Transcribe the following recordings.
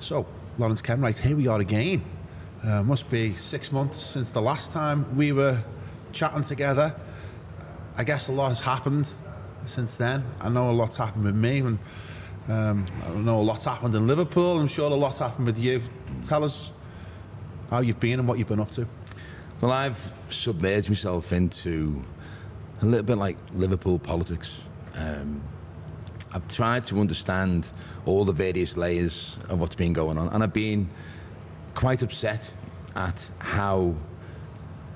So, Lawrence Kenwright, here we are again. Uh, must be six months since the last time we were chatting together. I guess a lot has happened since then. I know a lot's happened with me, and um, I know a lot's happened in Liverpool. I'm sure a lot's happened with you. Tell us how you've been and what you've been up to. Well, I've submerged myself into a little bit like Liverpool politics. Um, I've tried to understand all the various layers of what's been going on, and I've been quite upset at how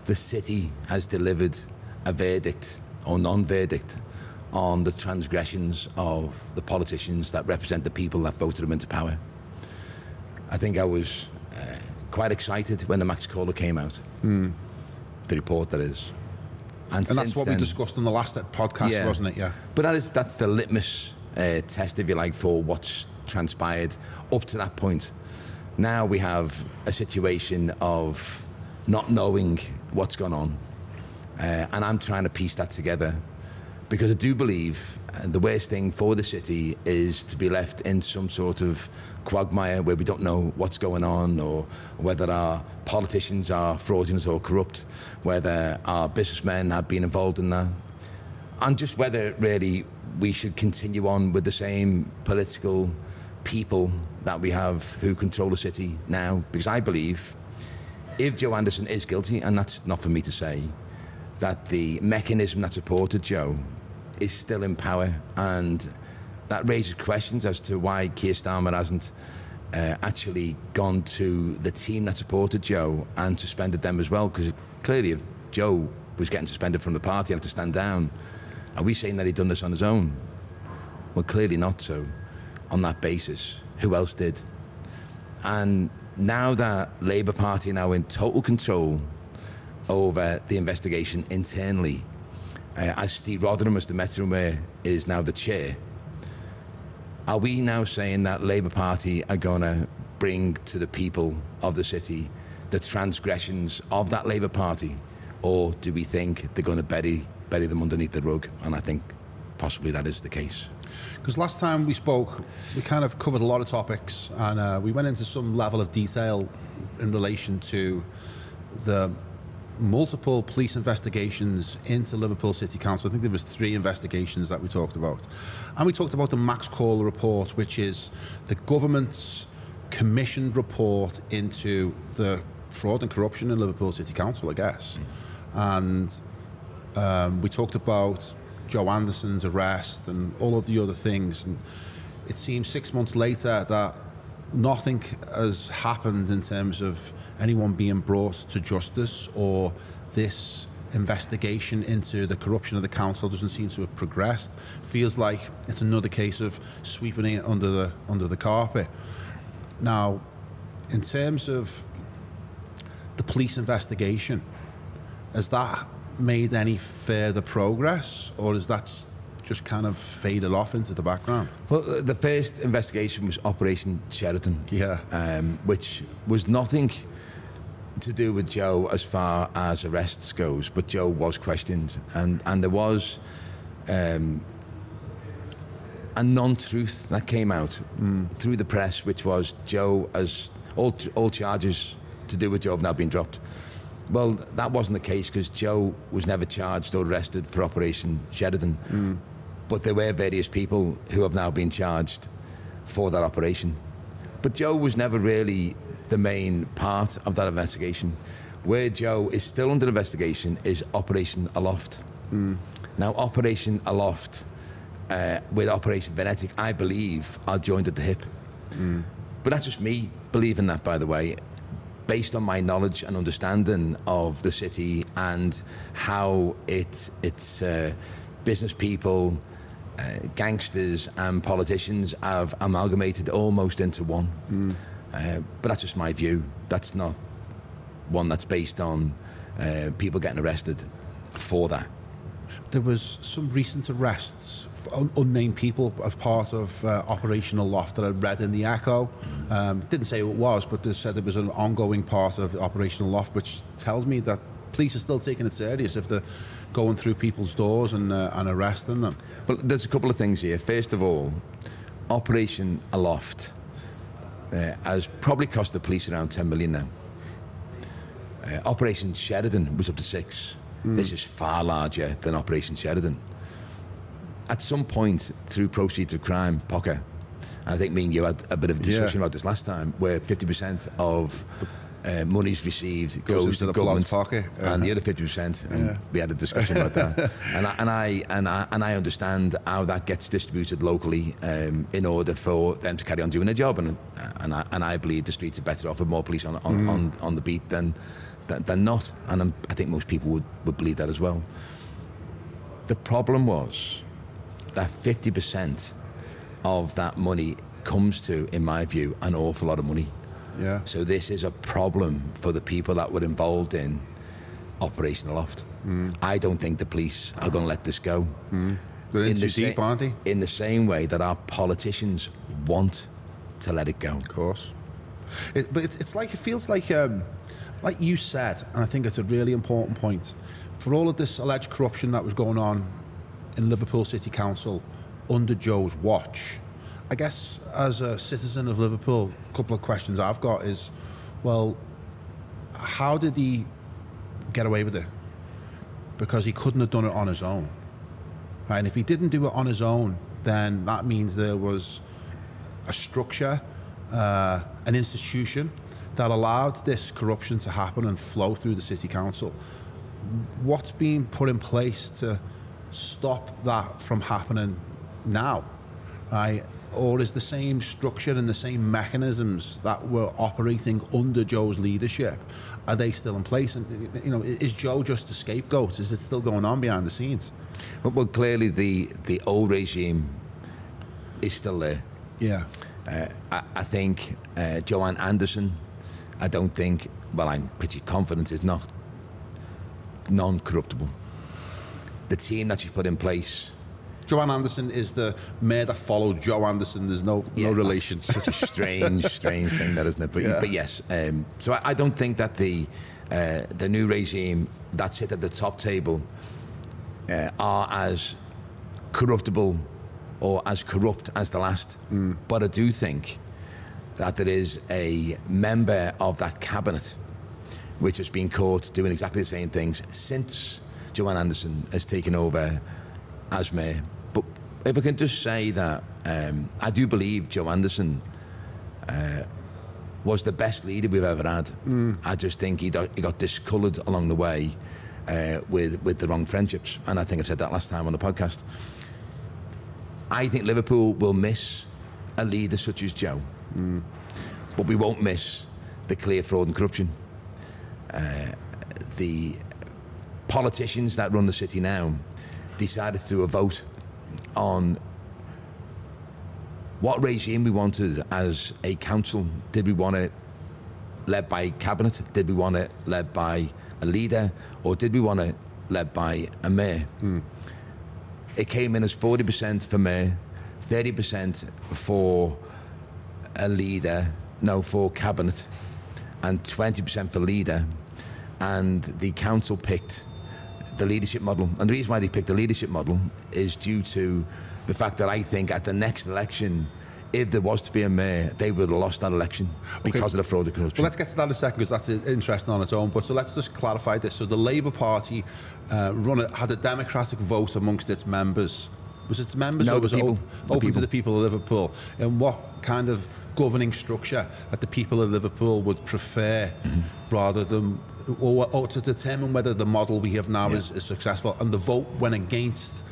the city has delivered a verdict or non-verdict on the transgressions of the politicians that represent the people that voted them into power. I think I was uh, quite excited when the Max Caller came out, mm. the report that is. And, and that's what then, we discussed in the last podcast, yeah, wasn't it? Yeah. But that is that's the litmus uh, test, if you like, for what's transpired up to that point. Now we have a situation of not knowing what's gone on, uh, and I'm trying to piece that together because I do believe uh, the worst thing for the city is to be left in some sort of quagmire where we don't know what's going on or whether our politicians are fraudulent or corrupt, whether our businessmen have been involved in that, and just whether really we should continue on with the same political people that we have who control the city now. Because I believe if Joe Anderson is guilty, and that's not for me to say, that the mechanism that supported Joe is still in power and that raises questions as to why Keir Starmer hasn't uh, actually gone to the team that supported Joe and suspended them as well because clearly if Joe was getting suspended from the party and had to stand down are we saying that he'd done this on his own? Well, clearly not so. On that basis, who else did? And now that Labour Party are now in total control over the investigation internally, uh, as Steve Rotheram, as the Metro is now the chair, are we now saying that Labour Party are going to bring to the people of the city the transgressions of that Labour Party? Or do we think they're going to bury bury them underneath the rug, and I think possibly that is the case. Because last time we spoke, we kind of covered a lot of topics, and uh, we went into some level of detail in relation to the multiple police investigations into Liverpool City Council. I think there was three investigations that we talked about, and we talked about the Max Caller report, which is the government's commissioned report into the fraud and corruption in Liverpool City Council, I guess, and um, we talked about Joe Anderson's arrest and all of the other things. And it seems six months later that nothing has happened in terms of anyone being brought to justice or this investigation into the corruption of the council doesn't seem to have progressed. Feels like it's another case of sweeping it under the under the carpet. Now, in terms of the police investigation, has that made any further progress, or is that just kind of faded off into the background? Well, the first investigation was Operation Sheridan, yeah, um, which was nothing to do with Joe as far as arrests goes, but Joe was questioned, and and there was. Um, a non-truth that came out mm. through the press, which was Joe as all all charges to do with Joe have now been dropped. Well, that wasn't the case because Joe was never charged or arrested for Operation Sheridan. Mm. But there were various people who have now been charged for that operation. But Joe was never really the main part of that investigation. Where Joe is still under investigation is Operation Aloft. Mm. Now, Operation Aloft uh, with Operation Venetic, I believe, are joined at the hip. Mm. But that's just me believing that, by the way based on my knowledge and understanding of the city and how it its uh, business people, uh, gangsters, and politicians have amalgamated almost into one. Mm. Uh, but that's just my view. That's not one that's based on uh, people getting arrested for that. There was some recent arrests un- unnamed people as part of uh, Operation Aloft that I read in the Echo. Um, didn't say who it was, but they said it was an ongoing part of Operation Aloft, which tells me that police are still taking it serious if they're going through people's doors and, uh, and arresting them. Well, there's a couple of things here. First of all, Operation Aloft uh, has probably cost the police around 10 million now. Uh, Operation Sheridan was up to six. This is far larger than Operation Sheridan. At some point, through proceeds of crime, POCA, I think me and you had a bit of a discussion Yeah. about this last time, where 50% of uh, monies received goes, into to the government, pocket. and the other 50%, and Yeah. we had a discussion about that. And I, and I and I and I understand how that gets distributed locally um, in order for them to carry on doing their job. And and I, and I believe the streets are better off with more police on on, Mm. on, on the beat than than not. And I'm, I think most people would, would believe that as well. The problem was that 50% of that money comes to, in my view, an awful lot of money. Yeah. So this is a problem for the people that were involved in Operation Aloft. I don't think the police are going to let this go. They're in too the deep, sa- aren't they? In the same way that our politicians want to let it go. Of course. It, but it's, it's like it feels like, um, like you said, and I think it's a really important point. For all of this alleged corruption that was going on in Liverpool City Council under Joe's watch, I guess as a citizen of Liverpool, a couple of questions I've got is, well, how did he get away with it? Because he couldn't have done it on his own. Right? And if he didn't do it on his own, then that means there was a structure, uh, an institution that allowed this corruption to happen and flow through the city council. What's being put in place to stop that from happening now? Right? Or is the same structure and the same mechanisms that were operating under Joe's leadership are they still in place? And you know, is Joe just a scapegoat? Is it still going on behind the scenes? Well, clearly the, the old regime is still there. Yeah. Uh, I, I think uh, Joanne Anderson, I don't think, well, I'm pretty confident is not non corruptible. The team that you've put in place, Joanne Anderson is the mayor that followed Joe Anderson. There's no yeah, no relation. Such a strange, strange thing, that isn't it? But, Yeah. but yes, um, so I, I don't think that the uh, the new regime that sit at the top table uh, are as corruptible or as corrupt as the last. But I do think that there is a member of that cabinet which has been caught doing exactly the same things since Joanne Anderson has taken over as mayor. But if I can just say that um, I do believe Joe Anderson uh, was the best leader we've ever had. I just think he, do- he got discoloured along the way uh, with with the wrong friendships, and I think I said that last time on the podcast. I think Liverpool will miss a leader such as Joe, but we won't miss the clear fraud and corruption. Uh, the politicians that run the city now decided to do a vote on what regime we wanted as a council. Did we want it led by cabinet? Did we want it led by a leader? Or did we want it led by a mayor? It came in as 40% for mayor, 30% for a leader, no, for cabinet, and 20% for leader. And the council picked the leadership model. And the reason why they picked the leadership model is due to the fact that I think at the next election, if there was to be a mayor, they would have lost that election because of the fraud and corruption. Well, let's get to that in a second because that's interesting on its own. But so let's just clarify this. So the Labour Party uh, run a, had a democratic vote amongst its members. Was it members No, or was it people. op- The open to the people of Liverpool? And what kind of governing structure that the people of Liverpool would prefer Mm-hmm. rather than, or, or to determine whether the model we have now Yeah. is, is successful? And the vote went against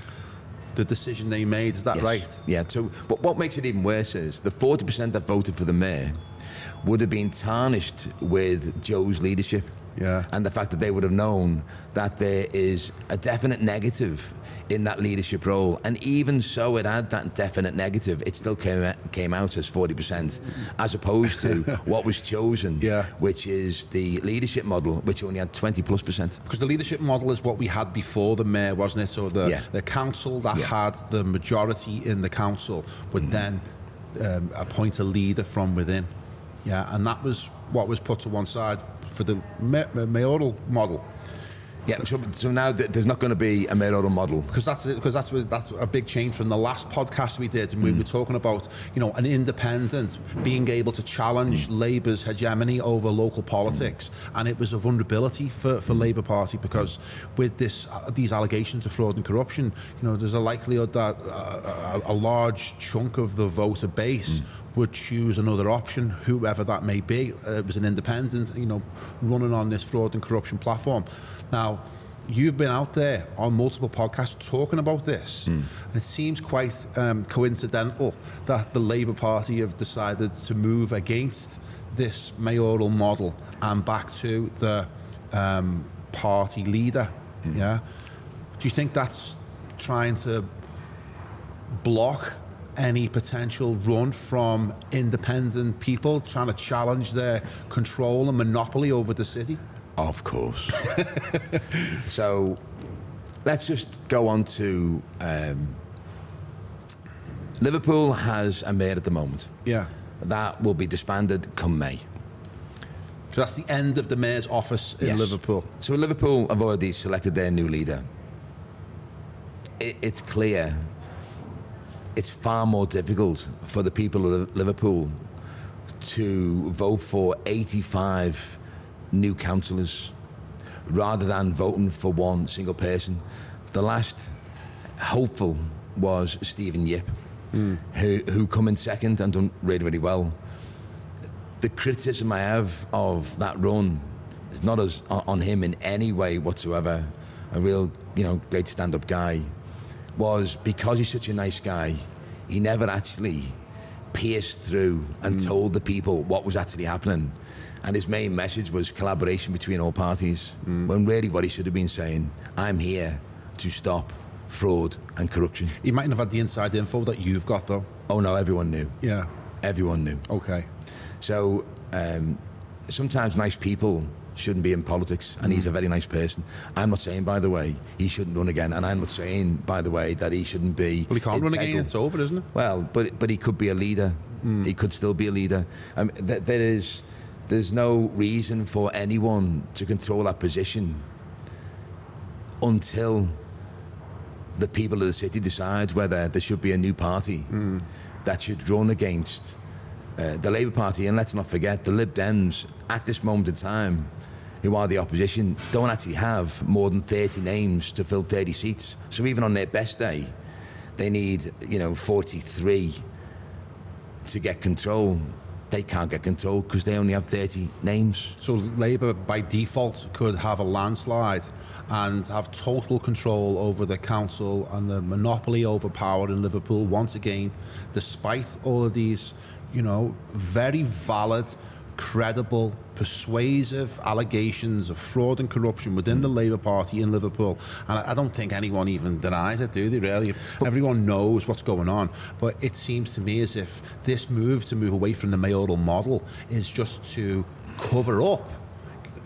the decision they made. Is that Yes. right? Yeah. So, but what makes it even worse is the 40% that voted for the mayor would have been tarnished with Joe's leadership. Yeah. And the fact that they would have known that there is a definite negative in that leadership role. And even so, it had that definite negative, it still came, out- came out as 40%, as opposed to what was chosen, Yeah. which is the leadership model, which only had 20 plus percent. Because the leadership model is what we had before the mayor, wasn't it? So the, Yeah. the council that Yeah. had the majority in the council would then um, appoint a leader from within. Yeah, and that was what was put to one side for the ma- ma- mayoral model. Yeah, so, so now th- there's not going to be a mayoral model. because that's because that's that's a big change from the last podcast we did, and we were talking about you know an independent being able to challenge Labour's hegemony over local politics, and it was a vulnerability for, for Labour Party because with this uh, these allegations of fraud and corruption, you know, there's a likelihood that uh, a, a large chunk of the voter base would choose another option, whoever that may be. Uh, it was an independent, you know, running on this fraud and corruption platform. Now you've been out there on multiple podcasts talking about this, and it seems quite um, coincidental that the Labour Party have decided to move against this mayoral model and back to the um, party leader. Yeah, do you think that's trying to block any potential run from independent people trying to challenge their control and monopoly over the city? Of course. so let's just go on to um, Liverpool has a mayor at the moment. Yeah. That will be disbanded come May. So that's the end of the mayor's office in Yes. Liverpool. So Liverpool have already selected their new leader. It, it's clear it's far more difficult for the people of Liverpool to vote for 85 new councillors rather than voting for one single person. The last hopeful was Stephen Yip, hmm. who, who come in second and done really, really well the criticism I have of that run is not as on him in any way whatsoever. A real, you know, great stand-up guy was because he's such a nice guy. He never actually pierced through and hmm. told the people what was actually happening. And his main message was collaboration between all parties. When really what he should have been saying, I'm here to stop fraud and corruption. He mightn't have had the inside info that you've got, though. Oh no, everyone knew. Yeah. Everyone knew. Okay. So um, sometimes nice people shouldn't be in politics, and he's a very nice person. I'm not saying, by the way, he shouldn't run again, and I'm not saying, by the way, that he shouldn't be. Well, he can't run again. It's over, isn't it? Well, but but he could be a leader. He could still be a leader. Um, th- there is there's no reason for anyone to control that position until the people of the city decide whether there should be a new party that should run against uh, the Labour Party. And let's not forget, the Lib Dems at this moment in time, who are the opposition, don't actually have more than 30 names to fill 30 seats. So even on their best day, they need, you know, 43 to get control. They can't get control because they only have 30 names. So Labour, by default, could have a landslide and have total control over the council and the monopoly over power in Liverpool once again, despite all of these, you know, very valid, credible, persuasive allegations of fraud and corruption within the Labour Party in Liverpool. And I don't think anyone even denies it, do they, really? Everyone knows what's going on. But it seems to me as if this move to move away from the mayoral model is just to cover up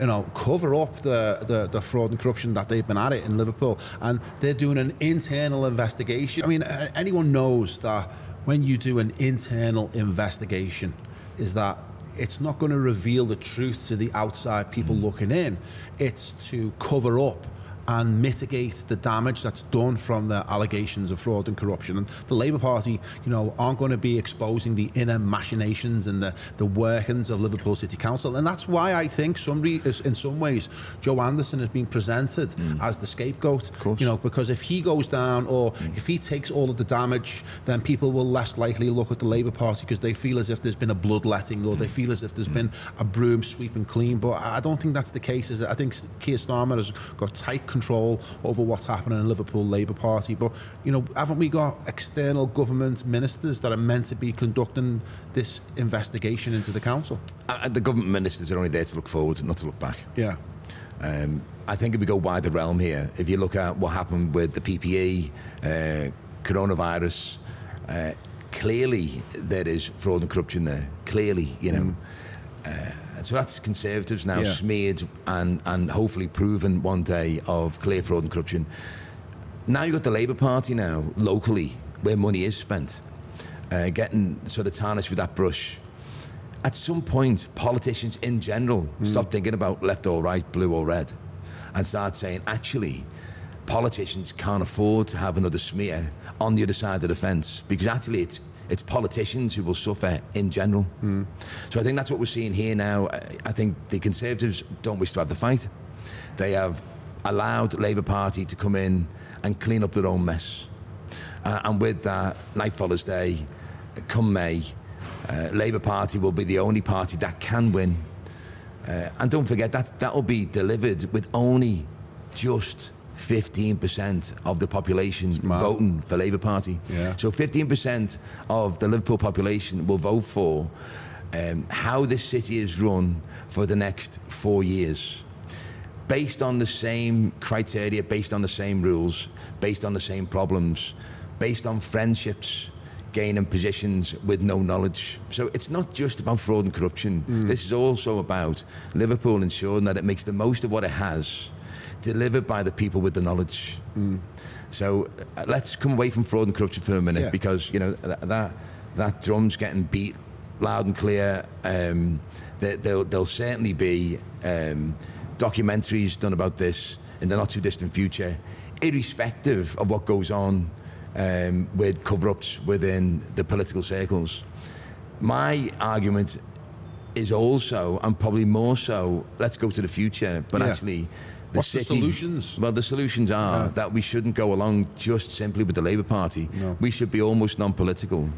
you know, cover up the, the, the fraud and corruption that they've been at it in Liverpool. And they're doing an internal investigation. I mean, anyone knows that when you do an internal investigation, is that it's not going to reveal the truth to the outside people looking in. It's to cover up and mitigate the damage that's done from the allegations of fraud and corruption. And the Labour Party, you know, aren't going to be exposing the inner machinations and the, the workings of Liverpool City Council. And that's why I think in some ways Joe Anderson has been presented mm. as the scapegoat. course. You know, because if he goes down or mm. if he takes all of the damage, then people will less likely look at the Labour Party because they feel as if there's been a bloodletting or they mm. feel as if there's been a broom sweeping clean. But I don't think that's the case. I think Keir Starmer has got tight control over what's happening in Liverpool Labour Party. But you know, haven't we got external government ministers that are meant to be conducting this investigation into the council? Uh, the government ministers are only there to look forward, not to look back. Yeah. Um, I think if we go by the realm here, if you look at what happened with the PPE, uh, coronavirus, uh, clearly there is fraud and corruption there. Clearly, you know. Uh, so that's Conservatives now Yeah. smeared and, and hopefully proven one day of clear fraud and corruption. Now you've got the Labour Party now, locally, where money is spent, uh, getting sort of tarnished with that brush. At some point, politicians in general stop thinking about left or right, blue or red, and start saying, actually, politicians can't afford to have another smear on the other side of the fence because actually it's it's politicians who will suffer in general. So I think that's what we're seeing here now. I think the Conservatives don't wish to have the fight. They have allowed Labour Party to come in and clean up their own mess. Uh, and with that, night follows day, come May, uh, Labour Party will be the only party that can win. Uh, and don't forget that that will be delivered with only just 15% of the population mad. voting for Labour Party. Yeah. So 15% of the Liverpool population will vote for um, how this city is run for the next four years. Based on the same criteria, based on the same rules, based on the same problems, based on friendships, gaining positions with no knowledge. So it's not just about fraud and corruption. This is also about Liverpool ensuring that it makes the most of what it has, delivered by the people with the knowledge. So uh, let's come away from fraud and corruption for a minute Yeah. because you know that that, that drum's getting beat loud and clear. Um, there, there'll, there'll certainly be um, documentaries done about this in the not too distant future, irrespective of what goes on um, with cover-ups within the political circles. My argument is also, and probably more so, let's go to the future, but Yeah. actually. The What's the solutions? Well, the solutions are Yeah. that we shouldn't go along just simply with the Labour Party. No. We should be almost non-political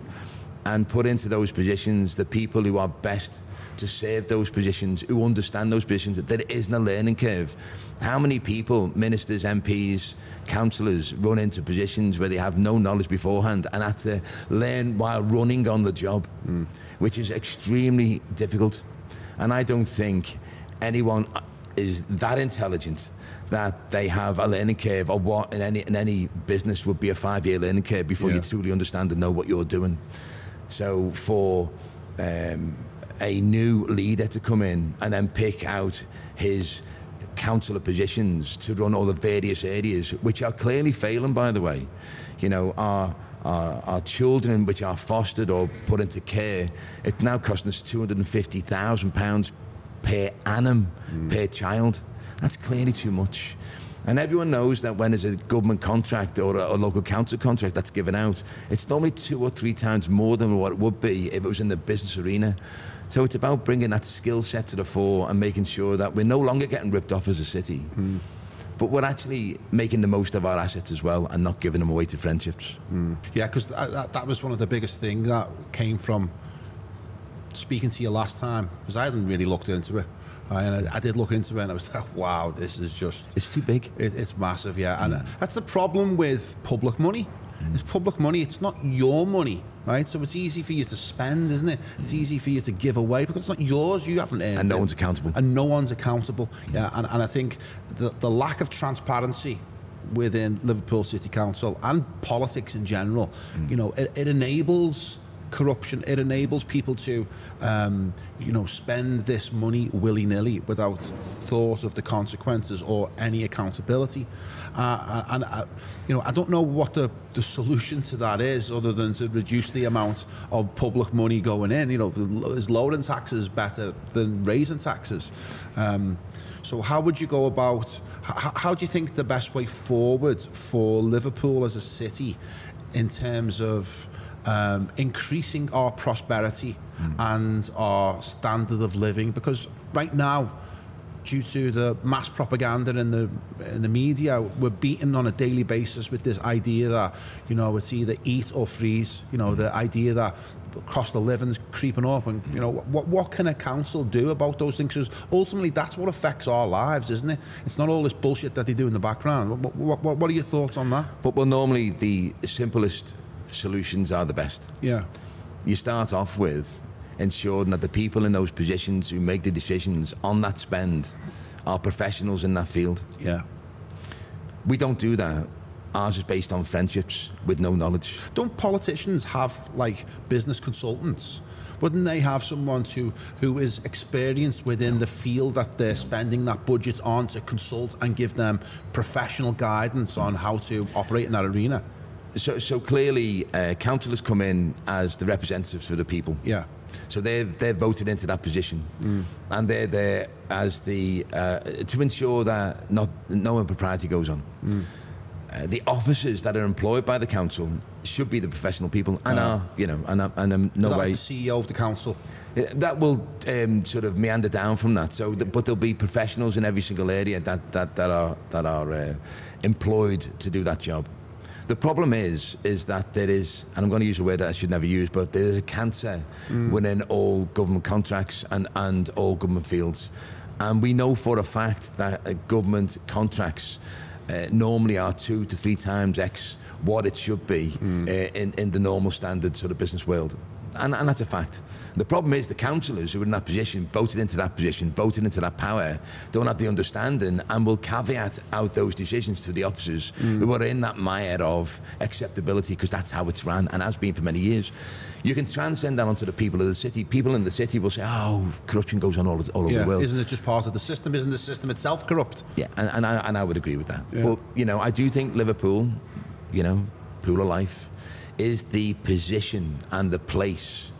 and put into those positions the people who are best to serve those positions, who understand those positions, that there isn't a learning curve. How many people, ministers, MPs, councillors, run into positions where they have no knowledge beforehand and have to learn while running on the job, mm. which is extremely difficult. And I don't think anyone is that intelligent that they have a learning curve or what in any in any business would be a five year learning curve before you truly understand and know what you're doing. So for um, a new leader to come in and then pick out his councillor positions to run all the various areas, which are clearly failing, by the way. You know, our, our, our children which are fostered or put into care, it's now costing us £250,000 per annum hmm. per child. That's clearly too much. And everyone knows that when there's a government contract or a, a local council contract that's given out, it's normally two or three times more than what it would be if it was in the business arena. So it's about bringing that skill set to the fore and making sure that we're no longer getting ripped off as a city, hmm. but we're actually making the most of our assets as well and not giving them away to friendships. Hmm. Yeah, because that, that, that was one of the biggest things that came from speaking to you last time, because I hadn't really looked into it. Right? And I, I did look into it, and I was like, wow, this is just. It's too big. It, it's massive, yeah. And uh, mm. that's the problem with public money. Mm. It's public money, it's not your money, right? So it's easy for you to spend, isn't it? It's mm. easy for you to give away because it's not yours, you haven't earned it. And no it. one's accountable. And no one's accountable, yeah. And, and I think the, the lack of transparency within Liverpool City Council and politics in general, you know, it, it enables corruption. It enables people to, um, you know, spend this money willy nilly without thought of the consequences or any accountability. Uh, and uh, you know, I don't know what the, the solution to that is, other than to reduce the amount of public money going in. You know, is lowering taxes better than raising taxes? Um, so, how would you go about? How, how do you think the best way forward for Liverpool as a city, in terms of um, increasing our prosperity and our standard of living? Because right now, due to the mass propaganda in the in the media, we're beaten on a daily basis with this idea that you know it's either eat or freeze. You know, the idea that cost of living's creeping up, and you know what what can a council do about those things? Because ultimately, that's what affects our lives, isn't it? It's not all this bullshit that they do in the background. What what, what, what are your thoughts on that? But well, normally the simplest solutions are the best. Yeah, You start off with ensuring that the people in those positions who make the decisions on that spend are professionals in that field. yeah. We don't do that. Ours is based on friendships with no knowledge. Don't politicians have like business consultants? Wouldn't they have someone to who is experienced within the field that they're spending that budget on to consult and give them professional guidance on how to operate in that arena? So, so clearly, uh, councillors come in as the representatives for the people. Yeah. So they're, they're voted into that position. And they're there as the, uh, to ensure that not, no impropriety goes on. Uh, the officers that are employed by the council should be the professional people and are, you know, and, are- and um, no way. like the CEO of the council? Uh, That will um, sort of meander down from that. So, th- but there'll be professionals in every single area that that, that are that are uh, employed to do that job. The problem is, is that there is, and I'm going to use a word that I should never use, but there is a cancer within all government contracts and, and all government fields. And we know for a fact that uh, government contracts uh, normally are two to three times X what it should be uh, in, in the normal standard sort of business world. And, and that's a fact. The problem is the councillors who are in that position, voted into that position, voted into that power, don't have the understanding and will caveat out those decisions to the officers mm. who are in that mire of acceptability because that's how it's ran and has been for many years. You can transcend that onto the people of the city. People in the city will say, oh, corruption goes on all, all over Yeah. the world. Isn't it just part of the system? Isn't the system itself corrupt? Yeah, and, and, I, and I would agree with that. Yeah. But, you know, I do think Liverpool, you know, pool of life, is the position and the place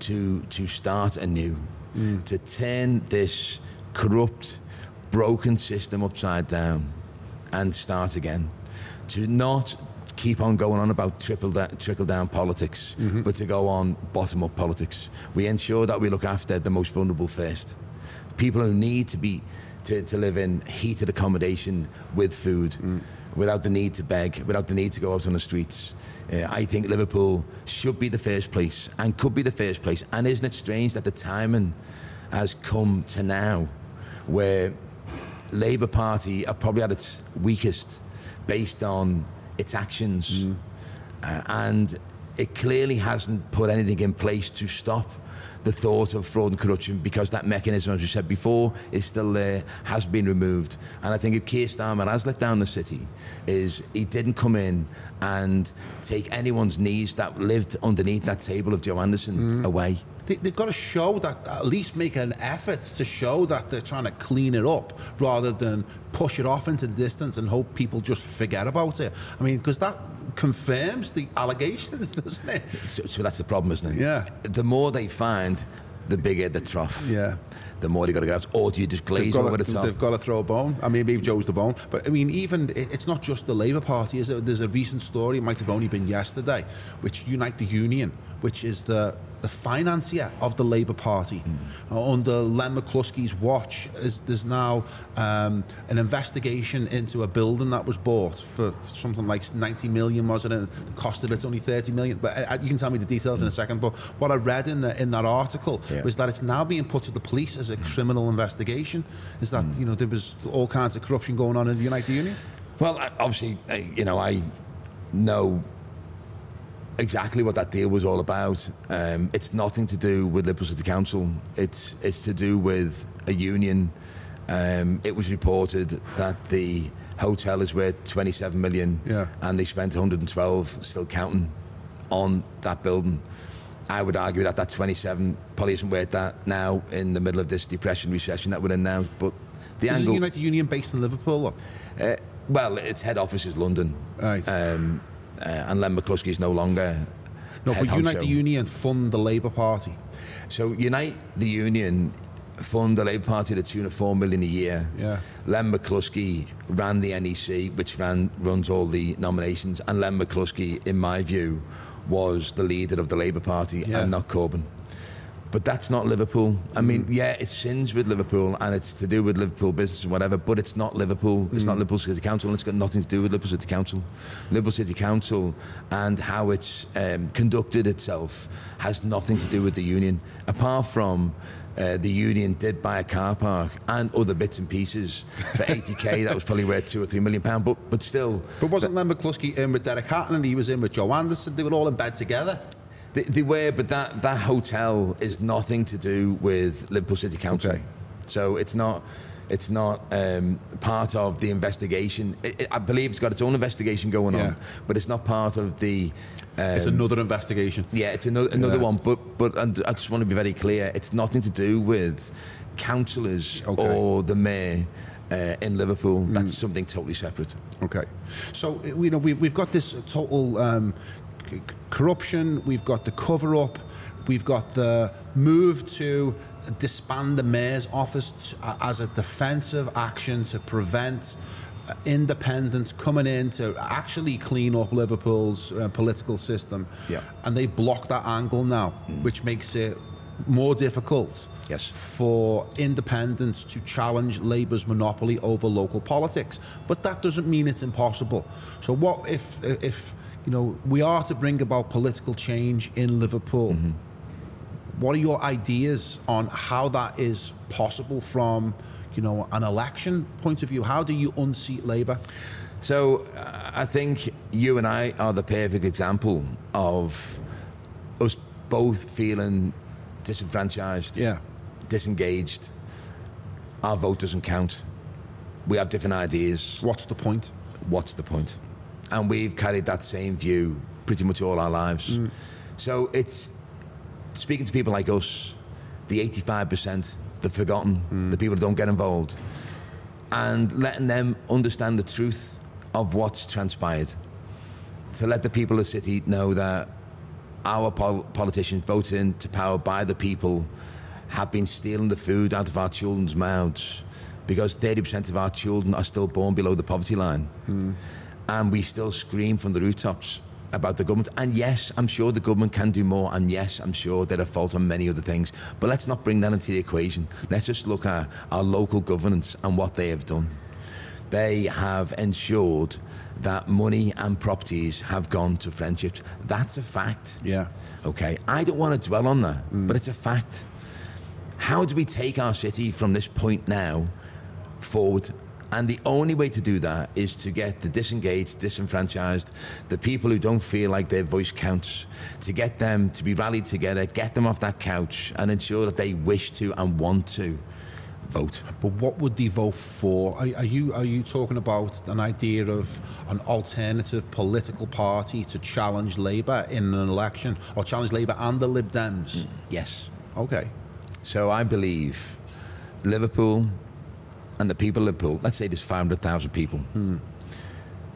to, to start anew, mm. to turn this corrupt, broken system upside down and start again. To not keep on going on about trickle down, trickle down politics, mm-hmm. but to go on bottom up politics. We ensure that we look after the most vulnerable first people who need to be to, to live in heated accommodation with food mm. without the need to beg without the need to go out on the streets uh, I think Liverpool should be the first place and could be the first place. And isn't it strange that the timing has come to now where Labour Party are probably at its weakest based on its actions? Uh, and it clearly hasn't put anything in place to stop the thought of fraud and corruption because that mechanism, as we said before, is still there, has been removed. And I think if Keir Starmer has let down the city, is he didn't come in and take anyone's knees that lived underneath that table of Joe Anderson mm. away. They, they've got to show that, at least make an effort to show that they're trying to clean it up rather than push it off into the distance and hope people just forget about it. I mean, because that confirms the allegations, doesn't it? So, so that's the problem, isn't it? Yeah. The more they find, the bigger the trough. Yeah. The more they got to get out. Or do you just They've glaze over to, the top? they've got to throw a bone. I mean, maybe Joe's the bone, but I mean, even it's not just the Labour Party. Is it? There's a recent story. It might have only been yesterday, which Unite the Union, which is the the financier of the Labour Party, uh, under Len McCluskey's watch, is there's now um, an investigation into a building that was bought for something like 90 million, was it? And the cost of it's only 30 million. But uh, you can tell me the details in a second. But what I read in the in that article Yeah. was that it's now being put to the police as a criminal investigation. Is that you know there was all kinds of corruption going on in the United Union? Well, obviously, you know, I know exactly what that deal was all about. Um, it's nothing to do with Liverpool City Council. It's it's to do with a union. Um, it was reported that the hotel is worth 27 million, Yeah. and they spent 112, still counting, on that building. I would argue that that 27 probably isn't worth that now in the middle of this depression recession that we're in now. But the Is the angle. United Union based in Liverpool? Or? Uh, well, its head office is London. Right. Um, Uh, and Len McCluskey is no longer. No, but Unite the Union fund the Labour Party. So Unite the Union fund the Labour Party to the tune of four million a year. Yeah. Len McCluskey ran the NEC, which ran runs all the nominations, and Len McCluskey, in my view, was the leader of the Labour Party Yeah. and not Corbyn. But that's not Liverpool. I mean, Mm. yeah, it sins with Liverpool and it's to do with Liverpool business and whatever, but it's not Liverpool. It's Mm. not Liverpool City Council and it's got nothing to do with Liverpool City Council. Liverpool City Council and how it's um, conducted itself has nothing to do with the union, apart from uh, the union did buy a car park and other bits and pieces for 80k. that was probably worth two or three million pound, but but still, But wasn't Len McCluskey in with Derek Hatton and he was in with Joe Anderson? They were all in bed together. They, they were, but that, that hotel is nothing to do with Liverpool City Council. Okay. So it's not it's not um, part of the investigation. It, it- I believe it's got its own investigation going Yeah. on, but it's not part of the. Um, It's another investigation. yeah, it's another, another Yeah. one. But but and I just want to be very clear. It's nothing to do with councillors Okay. Mm. or the mayor uh, in Liverpool. That's something totally separate. Okay, so uh, you know we've we've got this total um, corruption. We've got the cover up. We've got the move to disband the mayor's office t- as a defensive action to prevent uh, independents coming in to actually clean up Liverpool's uh, political system. Yeah. And they've blocked that angle now, which makes it more difficult Yes. for independents to challenge Labour's monopoly over local politics. But that doesn't mean it's impossible. So what if if you know we are to bring about political change in Liverpool? What are your ideas on how that is possible from you know an election point of view? How do you unseat Labour? So uh, I think you and I are the perfect example of us both feeling disenfranchised, Yeah. disengaged. Our vote doesn't count. We have different ideas. What's the point? What's the point? And we've carried that same view pretty much all our lives. Mm. So it's speaking to people like us, the 85%, the forgotten, mm. the people that don't get involved, and letting them understand the truth of what's transpired. To let the people of the city know that our pol- politicians voted into power by the people have been stealing the food out of our children's mouths because 30% of our children are still born below the poverty line. Mm. And we still scream from the rooftops about the government. And yes, I'm sure the government can do more. And yes, I'm sure they're at fault on many other things. But let's not bring that into the equation. Let's just look at our local governance and what they have done. They have ensured that money and properties have gone to friendships. That's a fact. Yeah. Okay, I don't want to dwell on that, mm. but it's a fact. How do we take our city from this point now forward? And the only way to do that is to get the disengaged, disenfranchised, the people who don't feel like their voice counts, to get them to be rallied together, get them off that couch, and ensure that they wish to and want to vote. But what would they vote for? Are, are you are you talking about an idea of an alternative political party to challenge Labour in an election, or challenge Labour and the Lib Dems? Yes. Okay. So I believe Liverpool and the people of Liverpool, let's say there's 500,000 people. Hmm.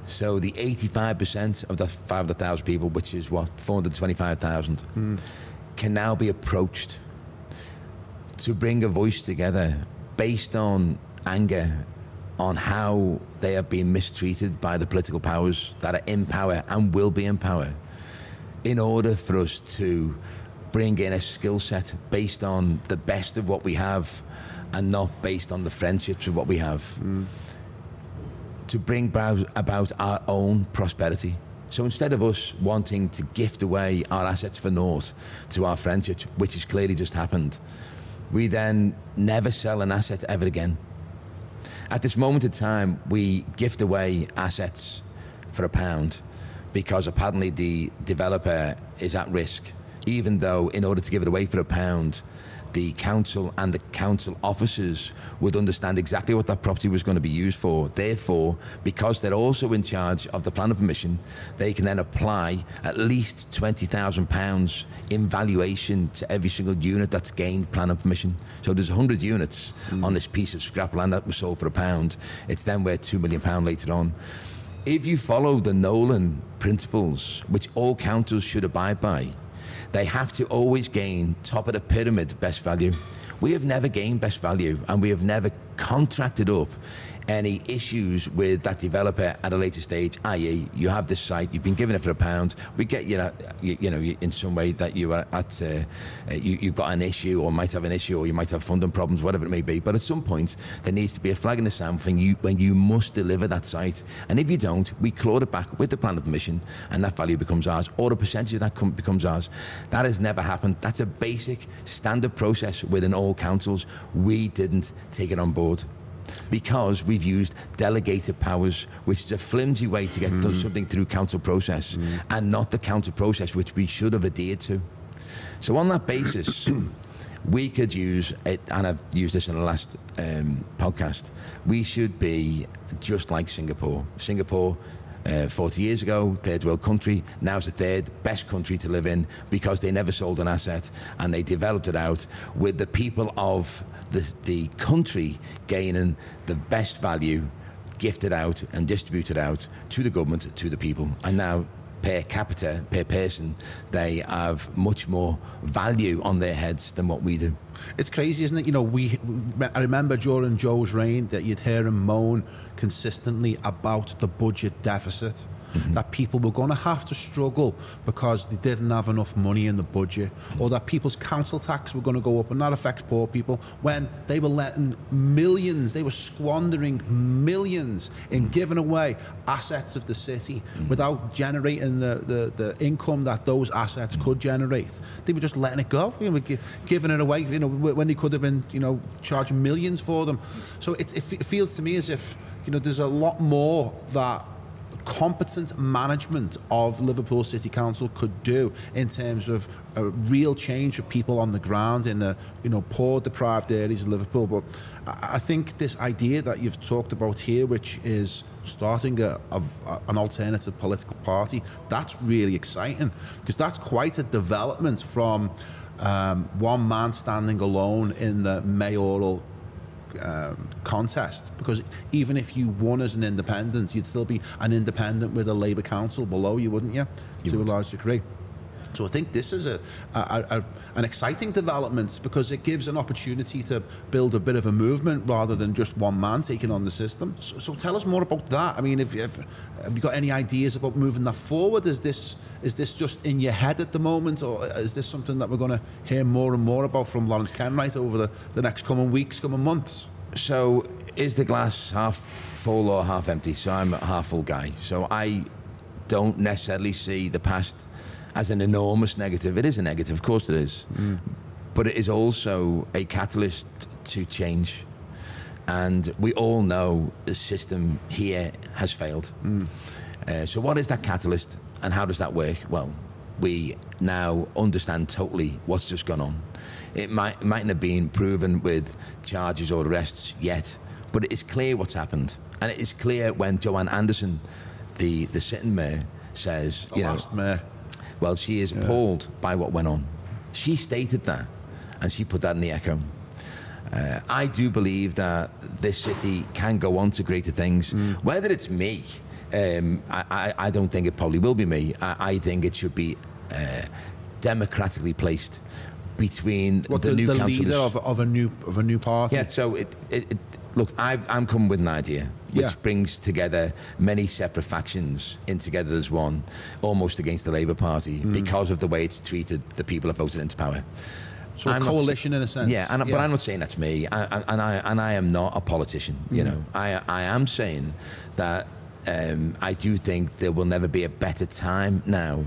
So the 85% of the 500,000 people, which is what, 425,000, hmm. can now be approached to bring a voice together based on anger on how they have been mistreated by the political powers that are in power and will be in power in order for us to bring in a skill set based on the best of what we have and not based on the friendships of what we have. To bring about, about our own prosperity. So instead of us wanting to gift away our assets for naught to our friendships which has clearly just happened we then never sell an asset ever again. At this moment in time, we gift away assets for a pound because apparently the developer is at risk, even though in order to give it away for a pound, the council and the council officers would understand exactly what that property was going to be used for. Therefore, because they're also in charge of the plan of permission, they can then apply at least £20,000 in valuation to every single unit that's gained plan of permission. So there's 100 units hmm. on this piece of scrap land that was sold for a pound. It's then worth £2 million later on. If you follow the Nolan principles, which all councils should abide by, they have to always gain top of the pyramid best value. We have never gained best value and we have never contracted up any issues with that developer at a later stage, i.e., you have this site, you've been given it for a pound, we get you know, you, you know in some way that you are at, uh, uh, you, you've got an issue or might have an issue or you might have funding problems, whatever it may be. But at some point, there needs to be a flag in the sand when you, when you must deliver that site. And if you don't, we claw it back with the plan of permission and that value becomes ours or a percentage of that com- becomes ours. That has never happened. That's a basic standard process within all councils. We didn't take it on board because we've used delegated powers, which is a flimsy way to get done something through council process, and not the council process which we should have adhered to. So on that basis, we could use it, and I've used this in the last um, podcast. We should be just like Singapore. Singapore. Uh, 40 years ago, third world country. Now it's the third best country to live in because they never sold an asset and they developed it out with the people of the, the country gaining the best value, gifted out and distributed out to the government, to the people. And now per capita, per person, they have much more value on their heads than what we do. It's crazy, isn't it? You know, we. I remember during Joe's reign that you'd hear him moan consistently about the budget deficit. Mm-hmm. That people were going to have to struggle because they didn't have enough money in the budget, mm-hmm. or that people's council tax were going to go up, and that affects poor people. When they were letting millions, they were squandering millions in mm-hmm. giving away assets of the city mm-hmm. without generating the, the, the income that those assets mm-hmm. could generate. They were just letting it go, you know, giving it away. You know, when they could have been, you know, charging millions for them. So it, it feels to me as if you know, there's a lot more that competent management of Liverpool City Council could do in terms of a real change for people on the ground in the you know poor deprived areas of Liverpool. But I think this idea that you've talked about here, which is starting a, a, an alternative political party, that's really exciting because that's quite a development from um, one man standing alone in the mayoral um, contest because even if you won as an independent, you'd still be an independent with a Labour council below you, wouldn't you? you to would. a large degree. So I think this is a, a, a, an exciting development because it gives an opportunity to build a bit of a movement rather than just one man taking on the system. So, so tell us more about that. I mean, if, have you got any ideas about moving that forward? Is this is this just in your head at the moment, or is this something that we're going to hear more and more about from Lawrence Kenwright over the, the next coming weeks, coming months? So, is the glass half full or half empty? So, I'm a half full guy. So, I don't necessarily see the past as an enormous negative. It is a negative, of course it is. Mm. But it is also a catalyst to change. And we all know the system here has failed. Mm. Uh, so, what is that catalyst and how does that work? Well, we now understand totally what's just gone on. It might, mightn't have been proven with charges or arrests yet, but it is clear what's happened. And it is clear when Joanne Anderson, the, the sitting mayor, says, the you know, mayor. Well, she is yeah. appalled by what went on. She stated that, and she put that in the echo. Uh, I do believe that this city can go on to greater things. Mm. Whether it's me, um, I, I, don't think it probably will be me. I, I think it should be uh, democratically placed between what, the, the, new the leader of, of, a new of a new party. Yeah. So it, it, it look, i am coming with an idea which yeah. brings together many separate factions in together as one, almost against the Labour Party mm. because of the way it's treated the people that voted into power. So I'm a coalition not, in a sense. Yeah, and, yeah, but I'm not saying that's me, I, I, and I and I am not a politician. You mm. know, I I am saying that um, I do think there will never be a better time now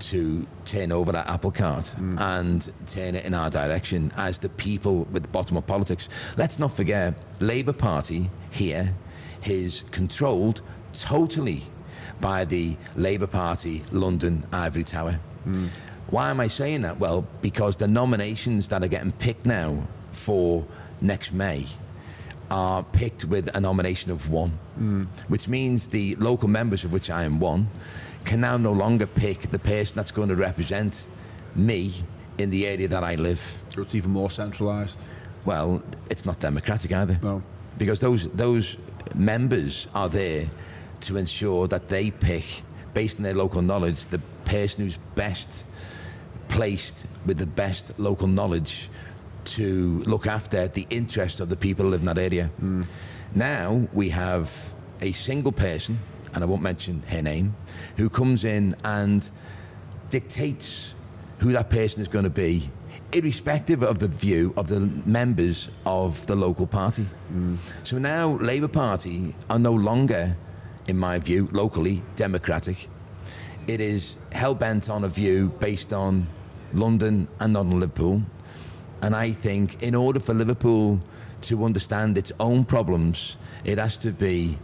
to turn over that apple cart mm. and turn it in our direction as the people with the bottom of politics. Let's not forget, Labour Party here is controlled totally by the Labour Party London Ivory Tower. Mm. Why am I saying that? Well, because the nominations that are getting picked now for next May are picked with a nomination of one, mm. which means the local members, of which I am one, can now no longer pick the person that's going to represent me in the area that I live. It's even more centralised. Well, it's not democratic either. No. Because those those members are there to ensure that they pick, based on their local knowledge, the person who's best placed with the best local knowledge to look after the interests of the people who live in that area. Mm. Now we have a single person and I won't mention her name, who comes in and dictates who that person is going to be, irrespective of the view of the members of the local party. Mm. So now Labour Party are no longer, in my view, locally democratic. It is hell bent on a view based on London and not on Liverpool. And I think in order for Liverpool to understand its own problems, it has to be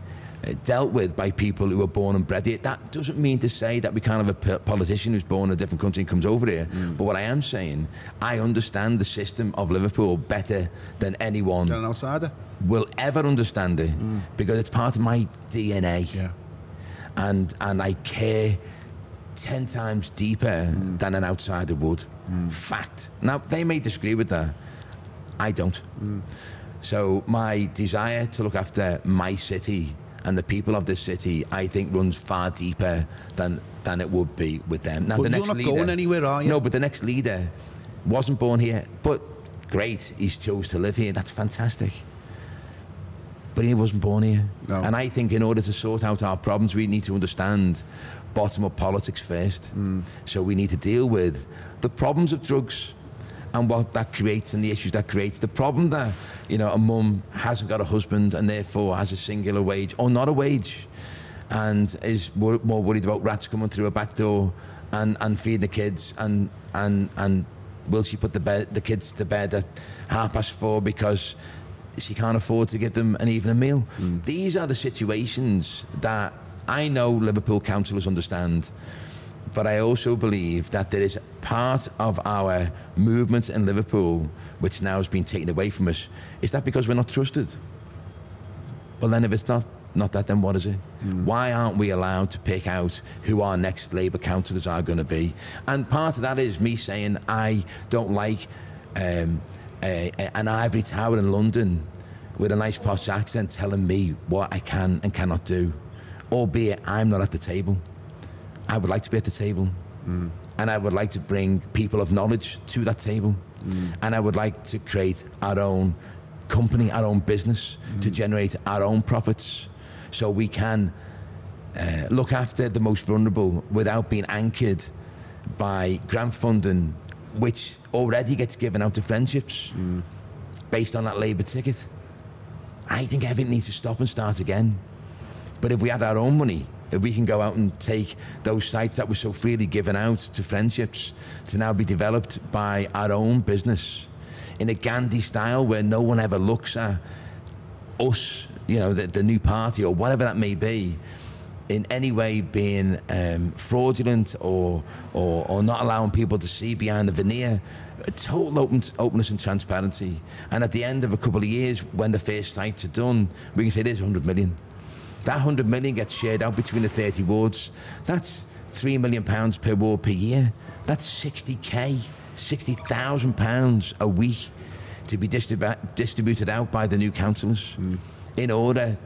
dealt with by people who are born and bred here. That doesn't mean to say that we can't have a politician who's born in a different country and comes over here. Mm. But what I am saying, I understand the system of Liverpool better than anyone an outsider will ever understand it mm. because it's part of my DNA. Yeah. And and I care ten times deeper mm. than an outsider would. Mm. Fact. Now they may disagree with that. I don't. Mm. So my desire to look after my city and the people of this city, I think, runs far deeper than than it would be with them. Now, But the you're next not leader, going anywhere, are you? No, but the next leader wasn't born here. But great, he's chose to live here. That's fantastic. But he wasn't born here. No. And I think in order to sort out our problems, we need to understand bottom up politics first. Mm. So we need to deal with the problems of drugs and what that creates and the issues that creates. The problem that, you know, a mum hasn't got a husband and therefore has a singular wage or not a wage and is more, worried about rats coming through a back door and, and feeding the kids and, and, and will she put the, bed, the kids to bed at half past four because she can't afford to give them an evening meal. Hmm. These are the situations that I know Liverpool councillors understand, but I also believe that there is part of our movement in Liverpool which now has been taken away from us. Is that because we're not trusted? But then if it's not not that, then what is it? Why aren't we allowed to pick out who our next Labour councillors are going to be? And part of that is me saying I don't like um, a, a- an ivory tower in London with a nice posh accent telling me what I can and cannot do, albeit I'm not at the table. I would like to be at the table. Mm. And I would like to bring people of knowledge to that table. Mm. And I would like to create our own company, our own business, to mm. generate our own profits so we can uh, look after the most vulnerable without being anchored by grant funding, which already gets given out to friendships based on that Labour ticket. I think everything needs to stop and start again. But if we had our own money, we can go out and take those sites that were so freely given out to friendships to now be developed by our own business in a Gandhi style where no one ever looks at us, you know, the, the new party or whatever that may be, in any way being um, fraudulent or, or or not allowing people to see behind the veneer. A total open, openness and transparency. And at the end of a couple of years, when the first sites are done, we can say there's 100 million. That 100 million gets shared out between the 30 wards. That's 3 million pounds per ward per year. That's 60k, 60,000 pounds a week to be distribu- distributed out by the new councillors mm. in order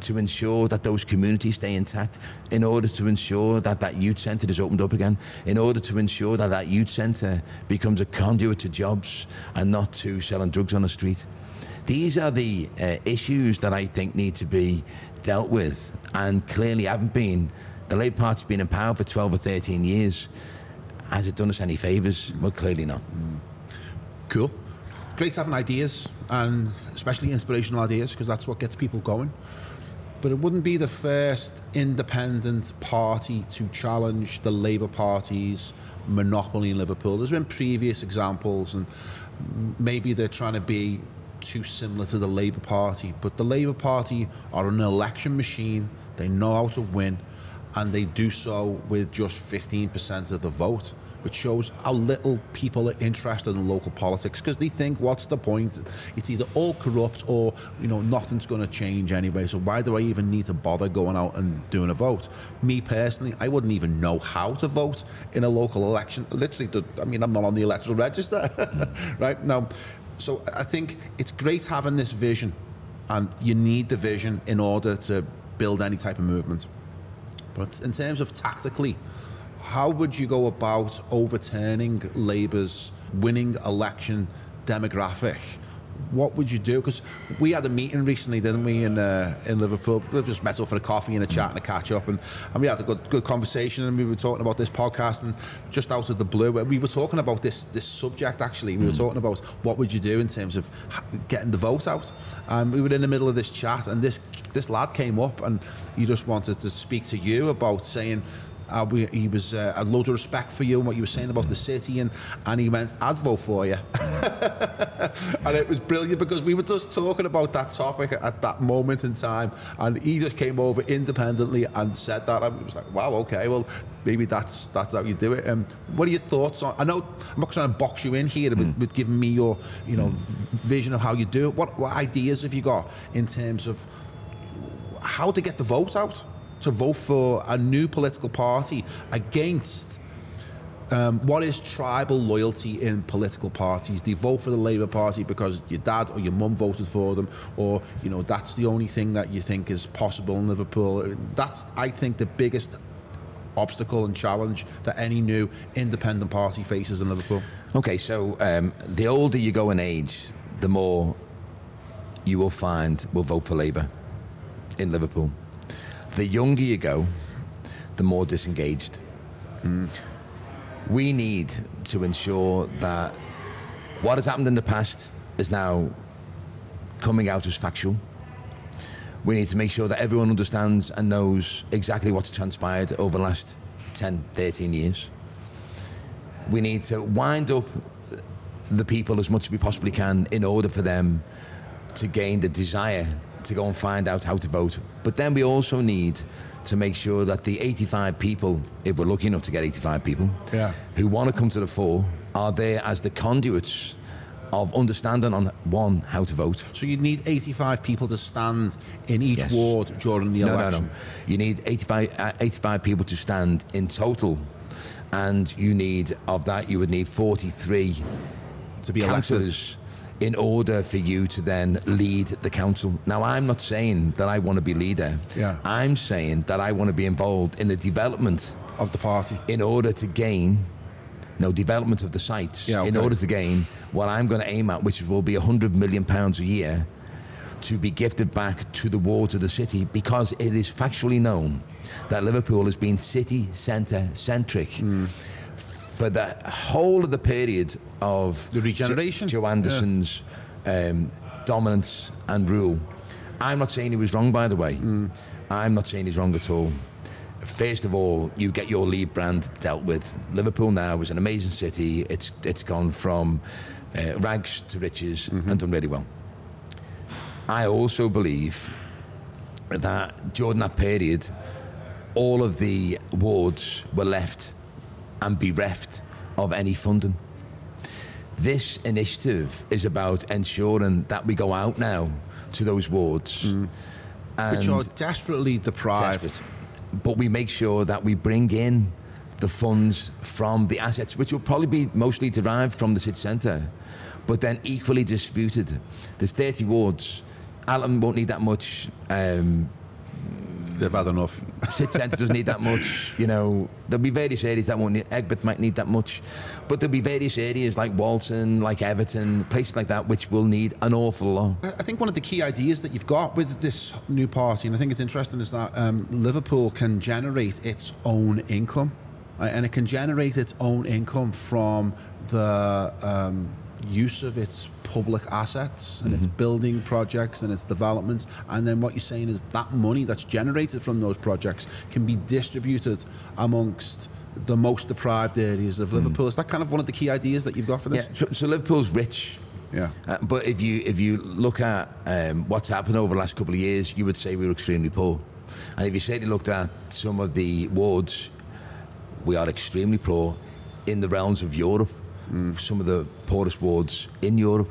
to ensure that those communities stay intact, in order to ensure that that youth centre is opened up again, in order to ensure that that youth centre becomes a conduit to jobs and not to selling drugs on the street. These are the uh, issues that I think need to be dealt with and clearly haven't been. The Labour Party's been in power for 12 or 13 years. Has it done us any favours? Well, clearly not. Cool. Great having ideas and especially inspirational ideas because that's what gets people going. But it wouldn't be the first independent party to challenge the Labour Party's monopoly in Liverpool. There's been previous examples, and maybe they're trying to be too similar to the Labour Party. But the Labour Party are an election machine, they know how to win, and they do so with just 15% of the vote which shows how little people are interested in local politics because they think, what's the point? It's either all corrupt or you know nothing's going to change anyway. So why do I even need to bother going out and doing a vote? Me personally, I wouldn't even know how to vote in a local election. Literally, I mean, I'm not on the electoral register, right now. So I think it's great having this vision, and you need the vision in order to build any type of movement. But in terms of tactically, how would you go about overturning Labour's winning election demographic? What would you do? Because we had a meeting recently, didn't we, in uh, in Liverpool? We just met up for a coffee and a chat and a catch up, and, and we had a good good conversation. And we were talking about this podcast, and just out of the blue, we were talking about this this subject. Actually, we were talking about what would you do in terms of getting the vote out. And we were in the middle of this chat, and this this lad came up, and he just wanted to speak to you about saying. Uh, we, he was uh, a load of respect for you and what you were saying about the city, and, and he went, "I'd vote for you," and it was brilliant because we were just talking about that topic at that moment in time, and he just came over independently and said that. I was like, "Wow, okay, well, maybe that's that's how you do it." Um, what are your thoughts on? I know I'm not trying to box you in here with, with giving me your, you know, vision of how you do it. What what ideas have you got in terms of how to get the vote out to vote for a new political party against um, what is tribal loyalty in political parties? Do you vote for the Labour Party because your dad or your mum voted for them, or you know that's the only thing that you think is possible in Liverpool? That's, I think, the biggest obstacle and challenge that any new independent party faces in Liverpool? Okay, so um, the older you go in age, the more you will find will vote for Labour in Liverpool. The younger you go, the more disengaged. We need to ensure that what has happened in the past is now coming out as factual. We need to make sure that everyone understands and knows exactly what's transpired over the last 10, 13 years. We need to wind up the people as much as we possibly can in order for them to gain the desire to go and find out how to vote. But then we also need to make sure that the 85 people, if we're lucky enough to get 85 people, Yeah. who want to come to the fore, are there as the conduits of understanding on one how to vote. So you'd need 85 people to stand in each Yes. ward during the No, no, election. no. You need 85, uh, 85 people to stand in total. And you need, of that, you would need 43 To be elected. In order for you to then lead the council. Now, I'm not saying that I want to be leader. Yeah. I'm saying that I want to be involved in the development of the party. in order to gain no development of the sites Yeah, in order to gain what I'm going to aim at, which will be 100 million pounds a year to be gifted back to the wards of the city because it is factually known that Liverpool has been city centre centric Hmm. For the whole of the period of The regeneration. Jo- Joe Anderson's um, dominance and rule. I'm not saying he was wrong, by the way. Hmm. I'm not saying he's wrong at all. First of all, you get your lead brand dealt with. Liverpool now is an amazing city. It's it's gone from uh, rags to riches and done really well. I also believe that during that period, all of the wards were left and bereft of any funding. This initiative is about ensuring that we go out now to those wards. And Which are desperately deprived. desperate. But we make sure that we bring in the funds from the assets, which will probably be mostly derived from the city centre, but then equally disputed. There's 30 wards. Alton won't need that much. Um, They've had enough. city centre doesn't need that much. You know, there'll be various areas that won't need. Aigburth might need that much, but there'll be various areas like Walton, like Everton, places like that, which will need an awful lot. I I think one of the key ideas that you've got with this new party, and I think it's interesting, is that um, Liverpool can generate its own income, uh, and it can generate its own income from the um, use of its public assets and its building projects and its developments. And then what you're saying is that money that's generated from those projects can be distributed amongst the most deprived areas of Liverpool. Is that kind of one of the key ideas that you've got for this? Yeah, so, so Liverpool's rich. Yeah. Uh, but if you if you look at um, what's happened over the last couple of years, you would say we were extremely poor. And if you certainly looked at some of the wards, we are extremely poor in the realms of Europe. Mm. Some of the poorest wards in Europe.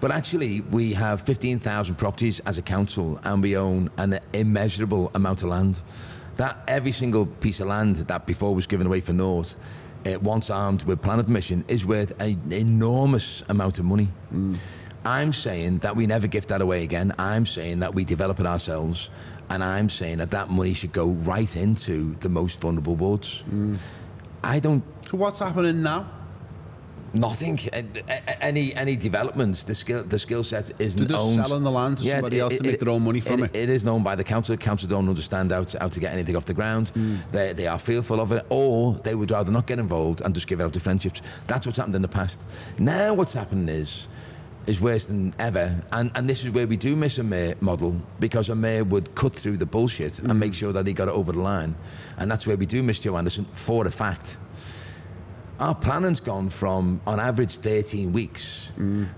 But actually, we have 15,000 properties as a council, and we own an immeasurable amount of land. That every single piece of land that before was given away for naught, uh, once armed with planning permission, is worth an enormous amount of money. Mm. I'm saying that we never gift that away again. I'm saying that we develop it ourselves, and I'm saying that that money should go right into the most vulnerable wards. Mm. I don't So what's happening now? Nothing. Any any developments. The skill the skill set isn't They're just owned. selling the land to somebody else to make their own money from it. It is known by the council. Council don't understand how to, how to get anything off the ground. Hmm. They they are fearful of it, or they would rather not get involved and just give it out to friendships. That's what's happened in the past. Now what's happening is is worse than ever, and and this is where we do miss a mayor model because a mayor would cut through the bullshit and Hmm. make sure that he got it over the line, and that's where we do miss Joe Anderson for a fact. Our planning's gone from, on average, 13 weeks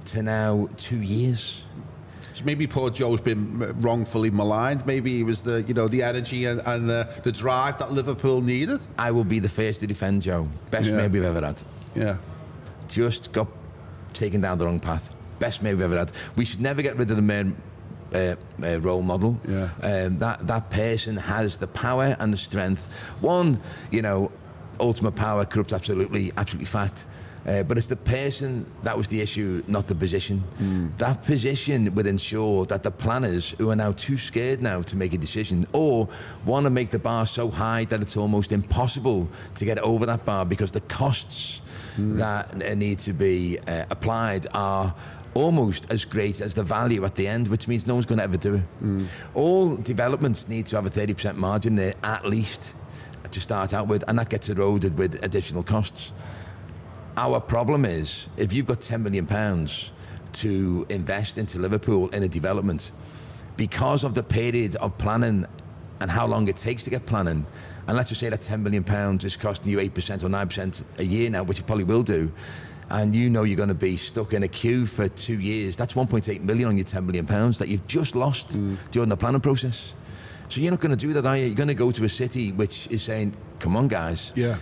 to now two years. So maybe poor Joe's been wrongfully maligned. Maybe he was the, you know, the energy and, and the, the drive that Liverpool needed. I will be the first to defend Joe. Best Yeah. mayor we've ever had. Yeah. Just got taken down the wrong path. Best mayor we've ever had. We should never get rid of the mayor uh, uh, role model. Yeah. Um, that that person has the power and the strength. One, you know, ultimate power corrupts absolutely, absolutely fact. Uh, but it's the person that was the issue, not the position. That position would ensure that the planners, who are now too scared now to make a decision, or want to make the bar so high that it's almost impossible to get over that bar because the costs that uh, need to be uh, applied are almost as great as the value at the end, which means no one's going to ever do it. All developments need to have a 30% margin there at least to start out with, and that gets eroded with additional costs. Our problem is if you've got 10 million pounds to invest into Liverpool in a development, because of the period of planning and how long it takes to get planning, and let's just say that 10 million pounds is costing you 8% or 9% a year now, which it probably will do, and you know you're going to be stuck in a queue for two years, that's 1.8 million on your 10 million pounds that you've just lost mm. during the planning process. So you're not going to do that, are you? You're going to go to a city which is saying, come on, guys, Yeah.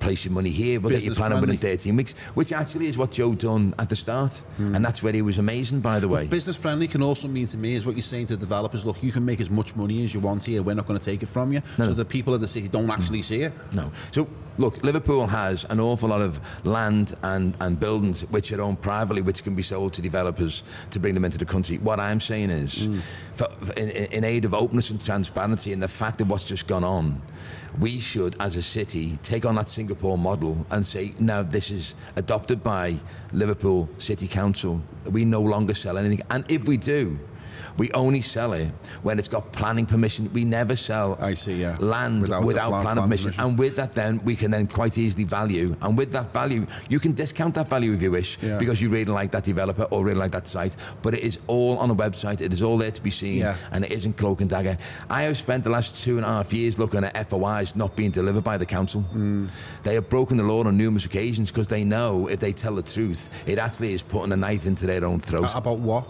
Place your money here, we'll get your planning within 13 weeks, which actually is what Joe done at the start. Hmm. And that's where he was amazing, by the way. Business friendly can also mean to me is what you're saying to developers. Look, you can make as much money as you want here. We're not going to take it from you. So the people of the city don't hmm. actually see it. No. So, look, Liverpool has an awful lot of land and, and buildings which are owned privately, which can be sold to developers to bring them into the country. What I'm saying is, hmm. for, for- in, in aid of openness and transparency and the fact of what's just gone on, we should, as a city, take on that Singapore model and say, now this is adopted by Liverpool City Council. We no longer sell anything. And if we do, we only sell it when it's got planning permission. We never sell I see, yeah. land Without without, plan- planning plan permission. permission. And with that, then we can then quite easily value. And with that value, you can discount that value if you wish, Yeah. because you really like that developer or really like that site. But it is all on a website. It is all there to be seen, Yeah. and it isn't cloak and dagger. I have spent the last two and a half years looking at FOIs not being delivered by the council. Mm. They have broken the law on numerous occasions because they know if they tell the truth, it actually is putting a knife into their own throat Uh, About what?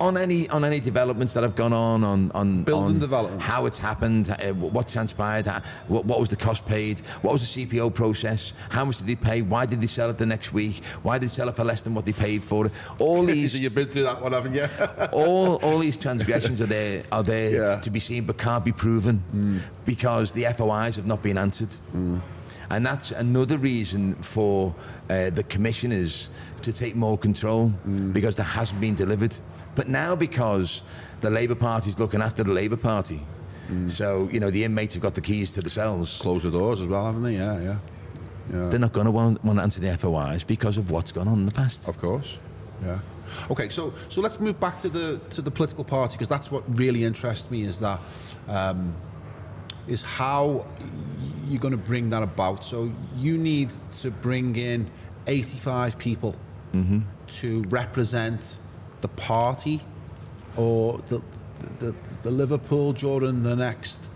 On any on any developments that have gone on on on Building on development. how it's happened, uh, what transpired, how, what, what was the cost paid, what was the CPO process, how much did they pay, why did they sell it the next week, why did they sell it for less than what they paid for it? All these You've been through that one, haven't you? all all these transgressions are there are there Yeah. to be seen but can't be proven because the FOIs have not been answered. And that's another reason for uh, the commissioners to take more control because there hasn't been delivered. But now because the Labour Party's looking after the Labour Party, so you know the inmates have got the keys to the cells. Close the doors as well, haven't they? Yeah, yeah. Yeah. They're not going to want, want to answer the FOIs because of what's gone on in the past. Of course. Yeah. Okay, so so let's move back to the to the political party because that's what really interests me is that um, is how you're going to bring that about. So you need to bring in 85 people to represent the party or the, the the Liverpool during the next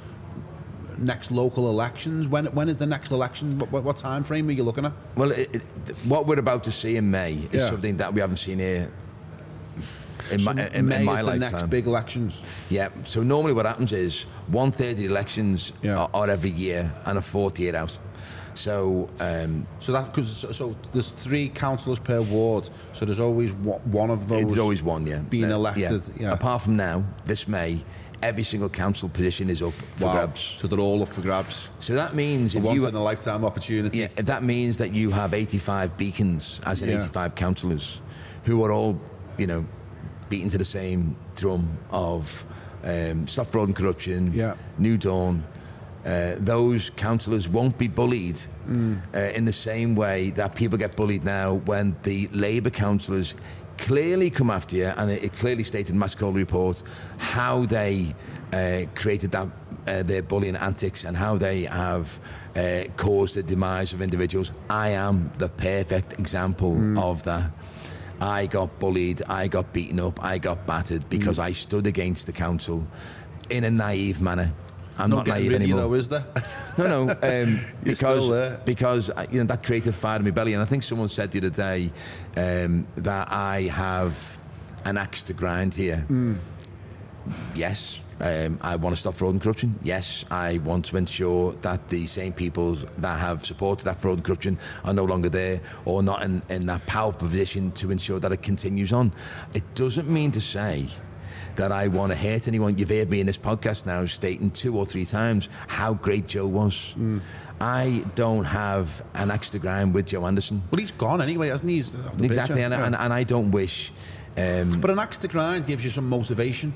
next local elections. When when is the next election? What, what, what time frame are you looking at? Well, it, it, what we're about to see in May is Yeah. something that we haven't seen here in So my, in, May in my is the lifetime. next big elections. Yeah. So normally what happens is one third of the elections Yeah. are, are every year and a fourth year out. So um, So that because so, there's three councillors per ward, so there's always one, of those. There's always one, yeah. being elected, yeah. Apart from now, this May, every single council position is up for wow. grabs. So they're all up for grabs. So that means A if once you in a lifetime opportunity. Yeah, that means that you have 85 beacons, as in Yeah. 85 councillors, who are all, you know, beating to the same drum of um, stop fraud and corruption, Yeah. New Dawn. Uh, those councillors won't be bullied uh, in the same way that people get bullied now when the Labour councillors clearly come after you, and it, it clearly stated in Max Caller report how they uh, created that uh, their bullying antics and how they have uh, caused the demise of individuals. I am the perfect example of that. I got bullied, I got beaten up, I got battered because I stood against the council in a naive manner. I'm no not getting naive rid anymore. though, is there? No, no, um, You're still there. because because uh, you know that creative fire in my belly, and I think someone said the other day um, that I have an axe to grind here. Mm. Yes, um, I want to stop fraud and corruption. Yes, I want to ensure that the same people that have supported that fraud and corruption are no longer there or not in, in that powerful position to ensure that it continues on. It doesn't mean to say that I want to hurt anyone. You've heard me in this podcast now stating two or three times how great Joe was. I don't have an extra grind with Joe Anderson. Well, he's gone anyway, hasn't he? Exactly, and, Yeah. and, and I don't wish. Um, But an axe to grind gives you some motivation.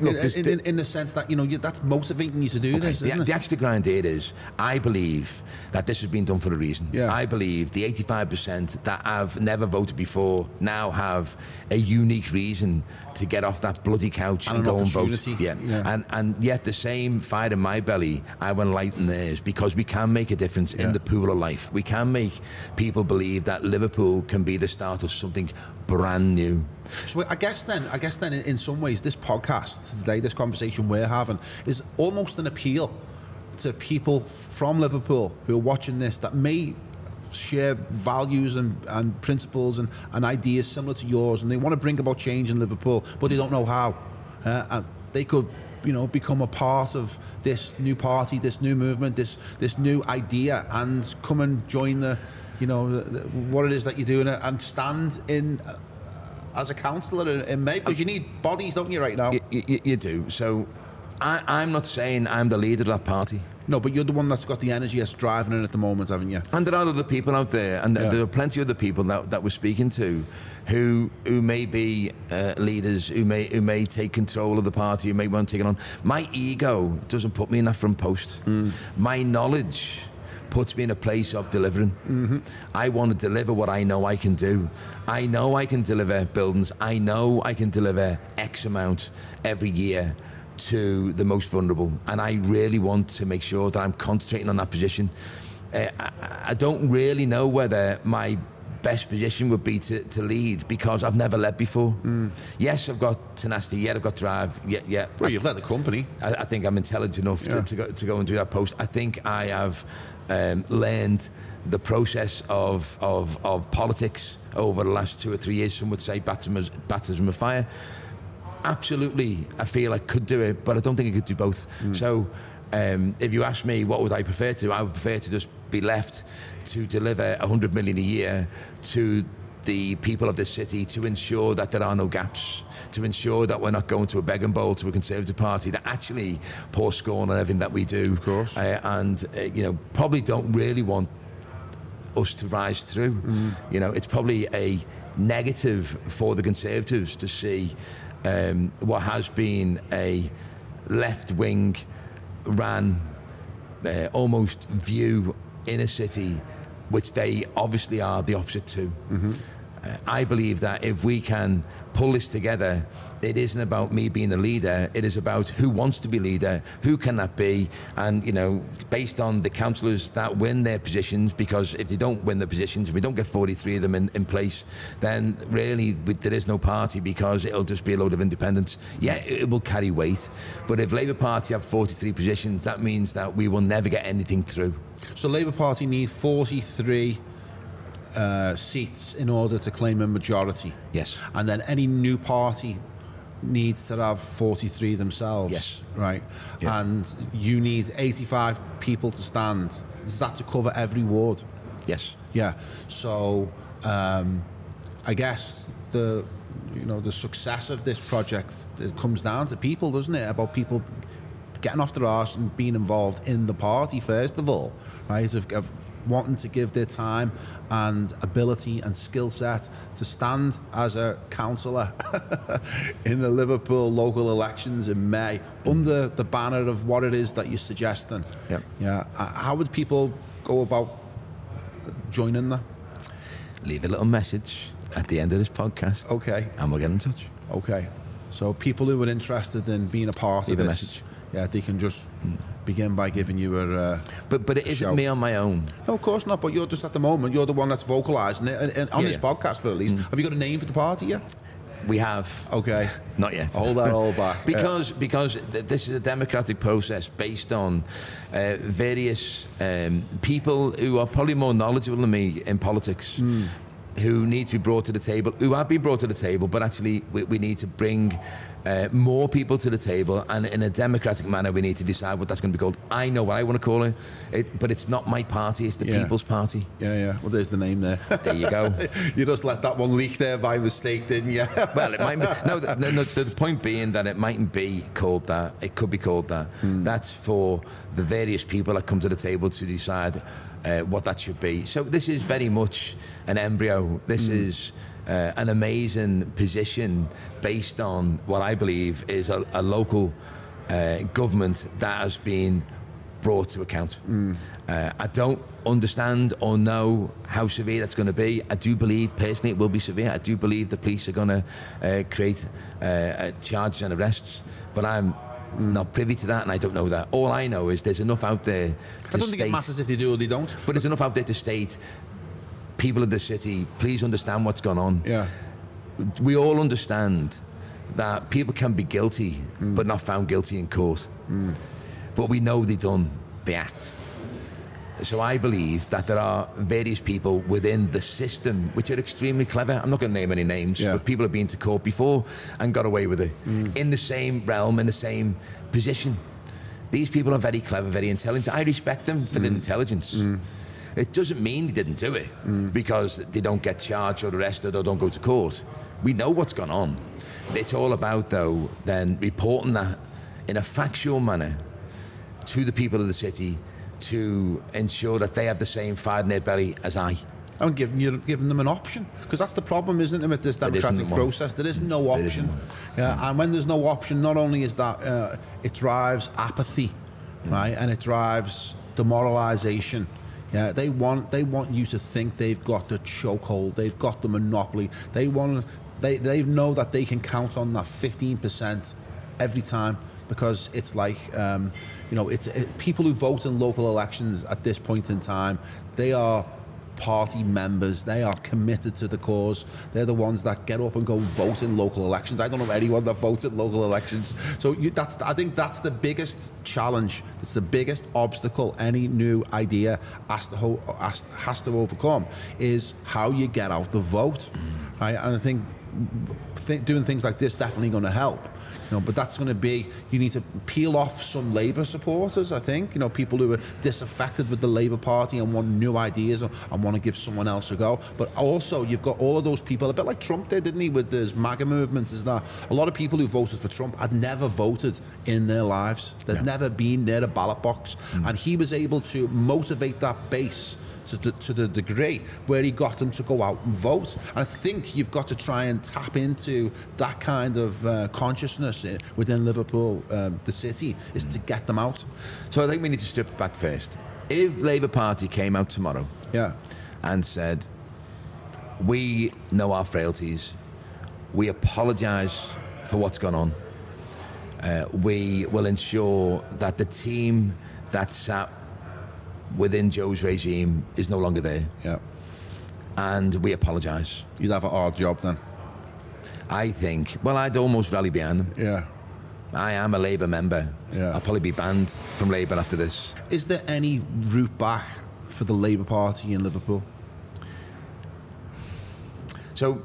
look, in, in, in, in the sense that you know you, that's motivating you to do this, the, the it? extra grind here is, I believe that this has been done for a reason. Yeah. I believe the 85% that have never voted before now have a unique reason to get off that bloody couch And and, an go and vote. Yeah. Yeah. And, and yet the same fire in my belly, I want to lighten theirs because we can make a difference Yeah. in the pool of life. We can make people believe that Liverpool can be the start of something brand new. So I guess then, I guess then, in, in some ways, this podcast today, this conversation we're having, is almost an appeal to people from Liverpool who are watching this that may share values and, and principles and, and ideas similar to yours, and they want to bring about change in Liverpool, but they don't know how. Uh, and they could. You know, become a part of this new party, this new movement, this this new idea, and come and join the, you know, the, the, what it is that you're doing, uh, and stand in uh, as a councillor in, in May because you need bodies, don't you, right now? You, you, you do. So I, I'm not saying I'm the leader of that party. No, but you're the one that's got the energy that's driving it at the moment, haven't you? And there are other people out there, and Yeah. there are plenty of other people that, that we're speaking to, who who may be uh, leaders, who may who may take control of the party, who may want to take it on. My ego doesn't put me in that front post. My knowledge puts me in a place of delivering. I want to deliver what I know I can do. I know I can deliver buildings. I know I can deliver X amount every year to the most vulnerable. And I really want to make sure that I'm concentrating on that position. Uh, I, I don't really know whether my best position would be to, to lead because I've never led before. Yes, I've got tenacity. Yeah, I've got drive. Yeah, yeah. Well, you've led the company. I, I think I'm intelligent enough Yeah. to, to, go, to go and do that post. I think I have um, learned the process of, of, of politics over the last two or three years. Some would say baptism, baptism of fire. Absolutely, I feel I could do it, but I don't think I could do both. So, um, if you ask me what would I prefer to, do, I would prefer to just be left to deliver 100 million a year to the people of this city to ensure that there are no gaps, to ensure that we're not going to a begging bowl to a Conservative Party that actually pour scorn on everything that we do. Of course. Uh, and, uh, you know, probably don't really want us to rise through. You know, it's probably a negative for the Conservatives to see um, what has been a left wing ran uh, almost view in a city which they obviously are the opposite to. Uh, Uh, I believe that if we can pull this together, it isn't about me being the leader. It is about who wants to be leader, who can that be, and you know, based on the councillors that win their positions. Because if they don't win the positions, if we don't get 43 of them in, in place, then really we, there is no party because it'll just be a load of independents. Yeah, it, it will carry weight, but if Labour Party have 43 positions, that means that we will never get anything through. So Labour Party need 43 uh, seats in order to claim a majority. Yes. And then any new party needs to have 43 themselves. Yes. Right. Yeah. And you need 85 people to stand. Is that to cover every ward? Yes. Yeah. So um, I guess the you know the success of this project it comes down to people, doesn't it? About people getting off their arse and being involved in the party first of all, right? Of, of wanting to give their time and ability and skill set to stand as a councillor in the Liverpool local elections in May under the banner of what it is that you're suggesting. Yep. Yeah. Uh, How would people go about joining that? Leave a little message at the end of this podcast. Okay. And we'll get in touch. Okay. So people who are interested in being a part Leave a of this, message. Yeah, they can just begin by giving you a. Uh, But but it isn't Shout. me on my own. no, of course not. But you're just at the moment. You're the one that's vocalising it and, and on Yeah, this yeah. Mm. podcast, for at least. Have you got a name for the party yet? We have Okay. not yet. Hold that all back. because because th- this is a democratic process based on uh, various um, people who are probably more knowledgeable than me in politics. Who need to be brought to the table, who have been brought to the table, but actually we, we need to bring uh, more people to the table, and in a democratic manner, we need to decide what that's going to be called. I know what I want to call it, it but it's not my party; it's the Yeah. People's Party. Yeah, yeah. Well, there's the name there. There you go. you just let that one leak there by mistake, didn't you? well, it might be, no, the, no, no, the point being that it mightn't be called that. It could be called that. That's for the various people that come to the table to decide uh, what that should be. So this is very much an embryo. This is uh, an amazing position based on what I believe is a, a local uh, government that has been brought to account. Uh, I don't understand or know how severe that's going to be. I do believe personally it will be severe. I do believe the police are going to uh, create charges and arrests, but I'm Mm. not privy to that and I don't know that. All I know is there's enough out there to I don't think it matters if they do or they don't. but there's enough out there to state people of the city, please understand what's gone on Yeah. we all understand that people can be guilty mm. but not found guilty in court. Mm. But we know they've done the act. So I believe that there are various people within the system which are extremely clever. I'm not going to name any names, Yeah. but people have been to court before and got away with it mm. in the same realm, in the same position. These people are very clever, very intelligent. I respect them for their mm. intelligence. Mm. It doesn't mean they didn't do it because they don't get charged or arrested or don't go to court. We know what's gone on. It's all about, though, then reporting that in a factual manner to the people of the city to ensure that they have the same fire in their belly as I. I'm giving you giving them an option because that's the problem, isn't it, with this democratic process? There is no option. Yeah, and when there's no option, not only is that uh, it drives apathy, Mm. right, and it drives demoralisation. Yeah, they want they want you to think they've got the chokehold, they've got the monopoly. They want they they know that they can count on that fifteen percent every time because it's like um, you know it's it, people who vote in local elections at this point in time they are party members. They are committed to the cause. They're the ones that get up and go vote in local elections. I don't know anyone that votes in local elections. So you, that's i think that's the biggest challenge. It's the biggest obstacle any new idea has to, has, has to overcome is how you get out the vote right? And i think th- doing things like this definitely going to help. You know, but that's going to be you need to peel off some Labour supporters. I think you know people who are disaffected with the Labour Party and want new ideas and, and want to give someone else a go. But also you've got all of those people, a bit like Trump did, didn't he, with his MAGA movement? Is that a lot of people who voted for Trump had never voted in their lives? They'd never been near a ballot box, mm. and he was able to motivate that base to the, to the degree where he got them to go out and vote. And I think you've got to try and tap into that kind of uh, consciousness within Liverpool, um, the city, is to get them out. So I think we need to strip back first. If Labour Party came out tomorrow Yeah. and said, We know our frailties, we apologise for what's gone on, uh, we will ensure that the team that sat within Joe's regime is no longer there, Yeah. and we apologise. You'd have a hard job then. I think, well, I'd almost rally behind them. Yeah. I am a Labour member. Yeah. I'll probably be banned from Labour after this. Is there any route back for the Labour Party in Liverpool? So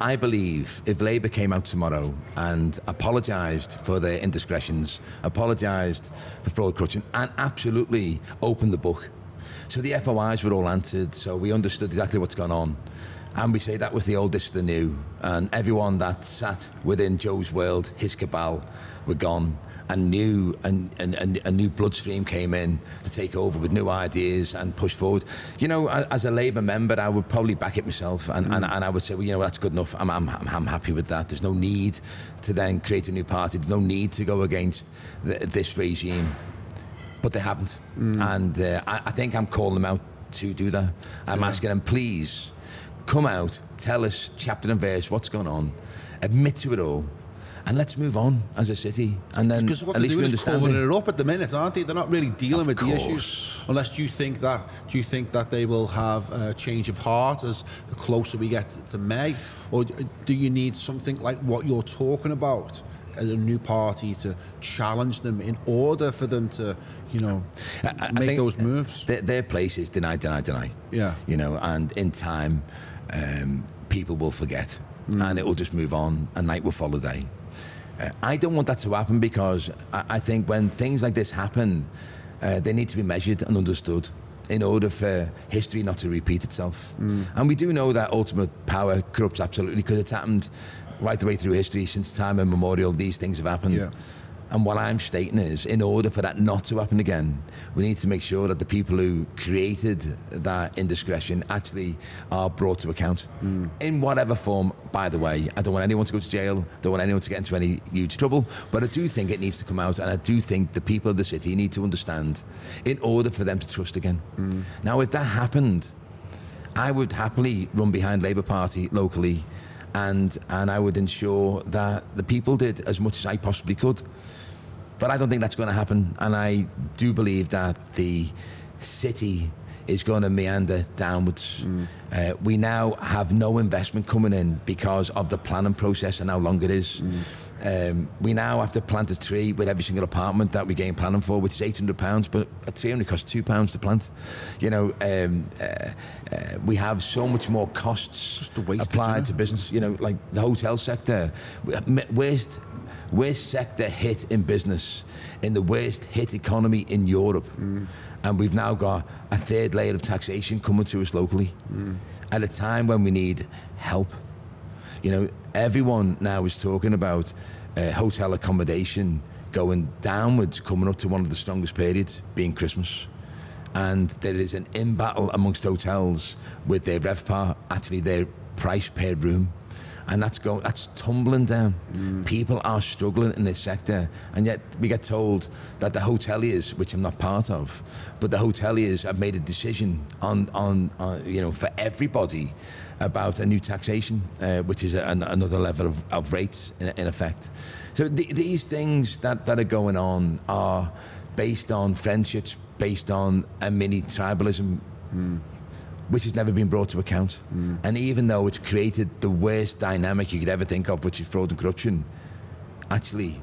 I believe if Labour came out tomorrow and apologised for their indiscretions, apologised for fraud, corruption, and absolutely opened the book. So the FOIs were all answered, so we understood exactly what's gone on. And we say that was the oldest, the new. And everyone that sat within Joe's world, his cabal, were gone. And new and, and, and a new bloodstream came in to take over with new ideas and push forward. You know, as a Labour member, I would probably back it myself, and, and, and I would say, well, you know, that's good enough. I'm, I'm, I'm, happy with that. There's no need to then create a new party. There's no need to go against th this regime but they haven't. And uh, I, I think I'm calling them out to do that. I'm asking them, please come out, tell us chapter and verse what's going on, admit to it all, and let's move on as a city. And then Because what at they're least we doing is covering it. up at the minute, aren't they? They're not really dealing Of with the issues. Unless you think that, do you think that they will have a change of heart as the closer we get to May, or do you need something like what you're talking about? A new party to challenge them in order for them to, you know, I- I make those moves. Their, their place is deny, deny, deny. Yeah. You know, and in time, um, people will forget and it will just move on and night will follow day. I don't want that to happen because I, I think when things like this happen, uh, they need to be measured and understood in order for history not to repeat itself. And we do know that ultimate power corrupts absolutely because it's happened right the way through history since time immemorial. These things have happened. Yeah. And what I'm stating is, in order for that not to happen again, we need to make sure that the people who created that indiscretion actually are brought to account hmm. in whatever form. By the way, I don't want anyone to go to jail, don't want anyone to get into any huge trouble, but I do think it needs to come out, and I do think the people of the city need to understand in order for them to trust again. Hmm. Now, if that happened, I would happily run behind Labour Party locally, and and I would ensure that the people did as much as I possibly could. But I don't think that's going to happen, and I do believe that the city is going to meander downwards. Uh, we now have no investment coming in because of the planning process and how long it is. Um, we now have to plant a tree with every single apartment that we gain planning for, which is eight hundred pounds, but a tree only costs two pounds to plant. You know, um, uh, uh, we have so much more costs Just a wastage, applied to business. You know, like the hotel sector, worst worst sector hit in business, in the worst hit economy in Europe, and we've now got a third layer of taxation coming to us locally, at a time when we need help. You know, everyone now is talking about uh, hotel accommodation going downwards, coming up to one of the strongest periods, being Christmas. And there is an in battle amongst hotels with their RevPAR, actually their price per room. And that's going, that's tumbling down. Mm. People are struggling in this sector, and yet we get told that the hoteliers, which I'm not part of, but the hoteliers have made a decision on, on, on you know, for everybody about a new taxation, uh, which is an, another level of, of rates in, in effect. So th- these things that, that are going on are based on friendships, based on a mini tribalism, mm. Which has never been brought to account. Mm. And even though it's created the worst dynamic you could ever think of, which is fraud and corruption, actually,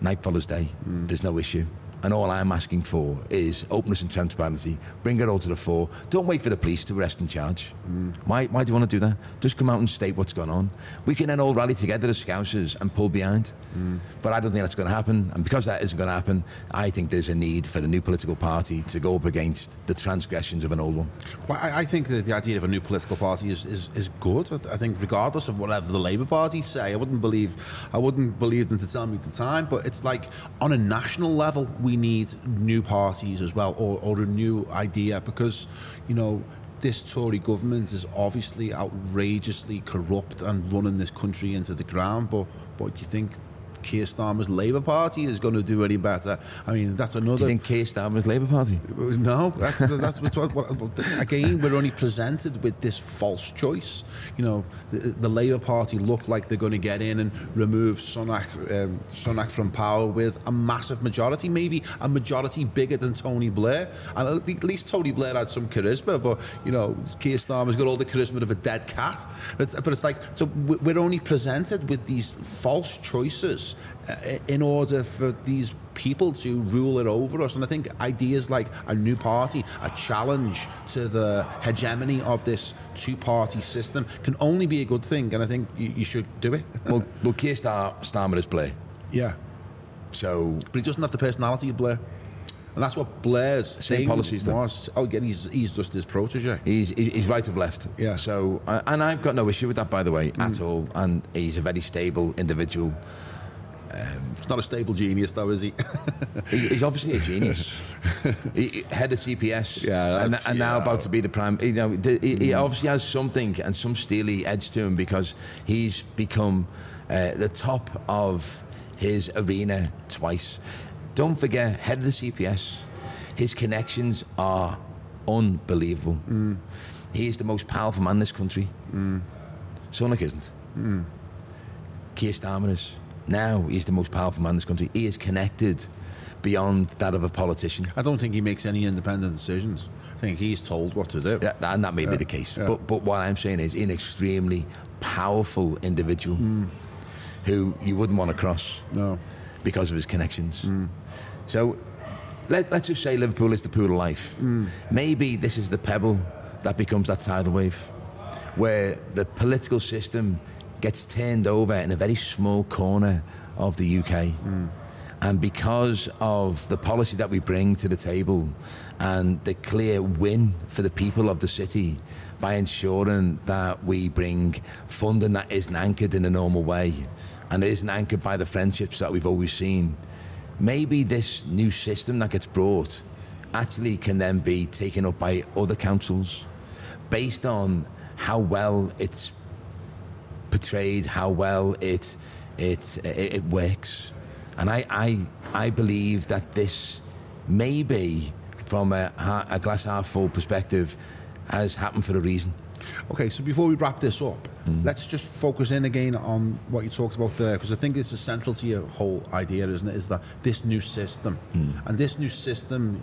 night follows day. Mm. There's no issue. And all I'm asking for is openness and transparency. Bring it all to the fore. Don't wait for the police to arrest and charge. Mm. Why, why do you want to do that? Just come out and state what's going on. We can then all rally together as Scousers and pull behind. Mm. But I don't think that's going to happen. And because that isn't going to happen, I think there's a need for a new political party to go up against the transgressions of an old one. Well, I, I think that the idea of a new political party is, is, is good. I, I think regardless of whatever the Labour Party say, I wouldn't believe I wouldn't believe them to tell me at the time. But it's like on a national level, we need new parties as well, or, or a new idea because you know this Tory government is obviously outrageously corrupt and running this country into the ground. But but you think Keir Starmer's Labour Party is going to do any better? I mean, that's Do another. you think Keir Starmer's Labour Party? No, that's that's, what, what, again we're only presented with this false choice. You know, the, the Labour Party look like they're going to get in and remove Sunak um, Sunak from power with a massive majority, maybe a majority bigger than Tony Blair. And at least Tony Blair had some charisma, but you know, Keir Starmer's got all the charisma of a dead cat. It's, but it's like so we're only presented with these false choices uh, in order for these people to rule it over us. And I think ideas like a new party, a challenge to the hegemony of this two party system can only be a good thing. And I think you, you should do it. well, well, Keir Star- Starmer is Blair. yeah. So But he doesn't have the personality of Blair. And that's what Blair's Same thing policies, though. was. Oh, yeah, he's, he's just his protege. He's, he's right of left. Yeah. So, uh, and I've got no issue with that, by the way, at all. And he's a very stable individual. He's not a stable genius, though, is he? He, he's obviously a genius. he, he- head of CPS. Yeah, And, and now yeah. Mm. about to be the prime. You know, the, he, he obviously has something and some steely edge to him because he's become uh, the top of his arena twice. Don't forget, head of the CPS. His connections are unbelievable. Mm. He is the most powerful man in this country. Sunak isn't. Mm. Keir Starmer is. Now he's the most powerful man in this country. He is connected beyond that of a politician. I don't think he makes any independent decisions. I think he's told what to do. Yeah, and that may be the case. yeah. But but what I'm saying is, an extremely powerful individual hmm. who you wouldn't want to cross No. because of his connections. Hmm. So let, let's just say Liverpool is the pool of life. Hmm. Maybe this is the pebble that becomes that tidal wave. where the political system gets turned over in a very small corner of the UK. Hmm. And because of the policy that we bring to the table and the clear win for the people of the city by ensuring that we bring funding that isn't anchored in a normal way and isn't anchored by the friendships that we've always seen, maybe this new system that gets brought actually can then be taken up by other councils based on how well it's portrayed, how well it it it, it works, and I, I I believe that this maybe from a, a glass half full perspective has happened for a reason. Okay, so before we wrap this up, hmm. let's just focus in again on what you talked about there, because I think this is central to your whole idea, isn't it? Is that this new system, hmm. and this new system,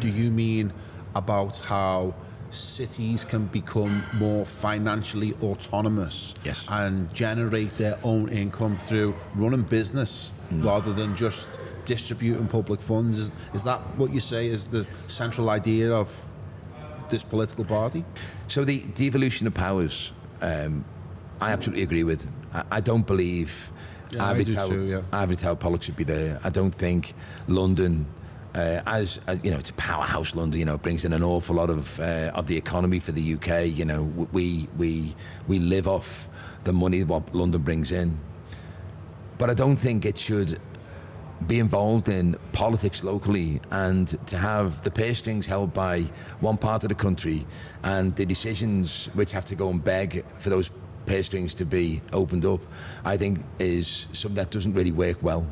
do you mean about how cities can become more financially autonomous Yes. and generate their own income through running business rather than just distributing public funds? Is, is that what you say is the central idea of this political party? So the devolution of powers, um, I absolutely agree with. I, I don't believe Yeah, ivory tower, too, yeah. ivory tower politics should be there. I don't think London, uh, as uh, you know, it's a powerhouse. London, you know, brings in an awful lot of uh, of the economy for the UK. You know, we we we live off the money what London brings in. But I don't think it should be involved in politics locally and to have the purse strings held by one part of the country and the decisions which have to go and beg for those purse strings to be opened up, I think is something that doesn't really work well.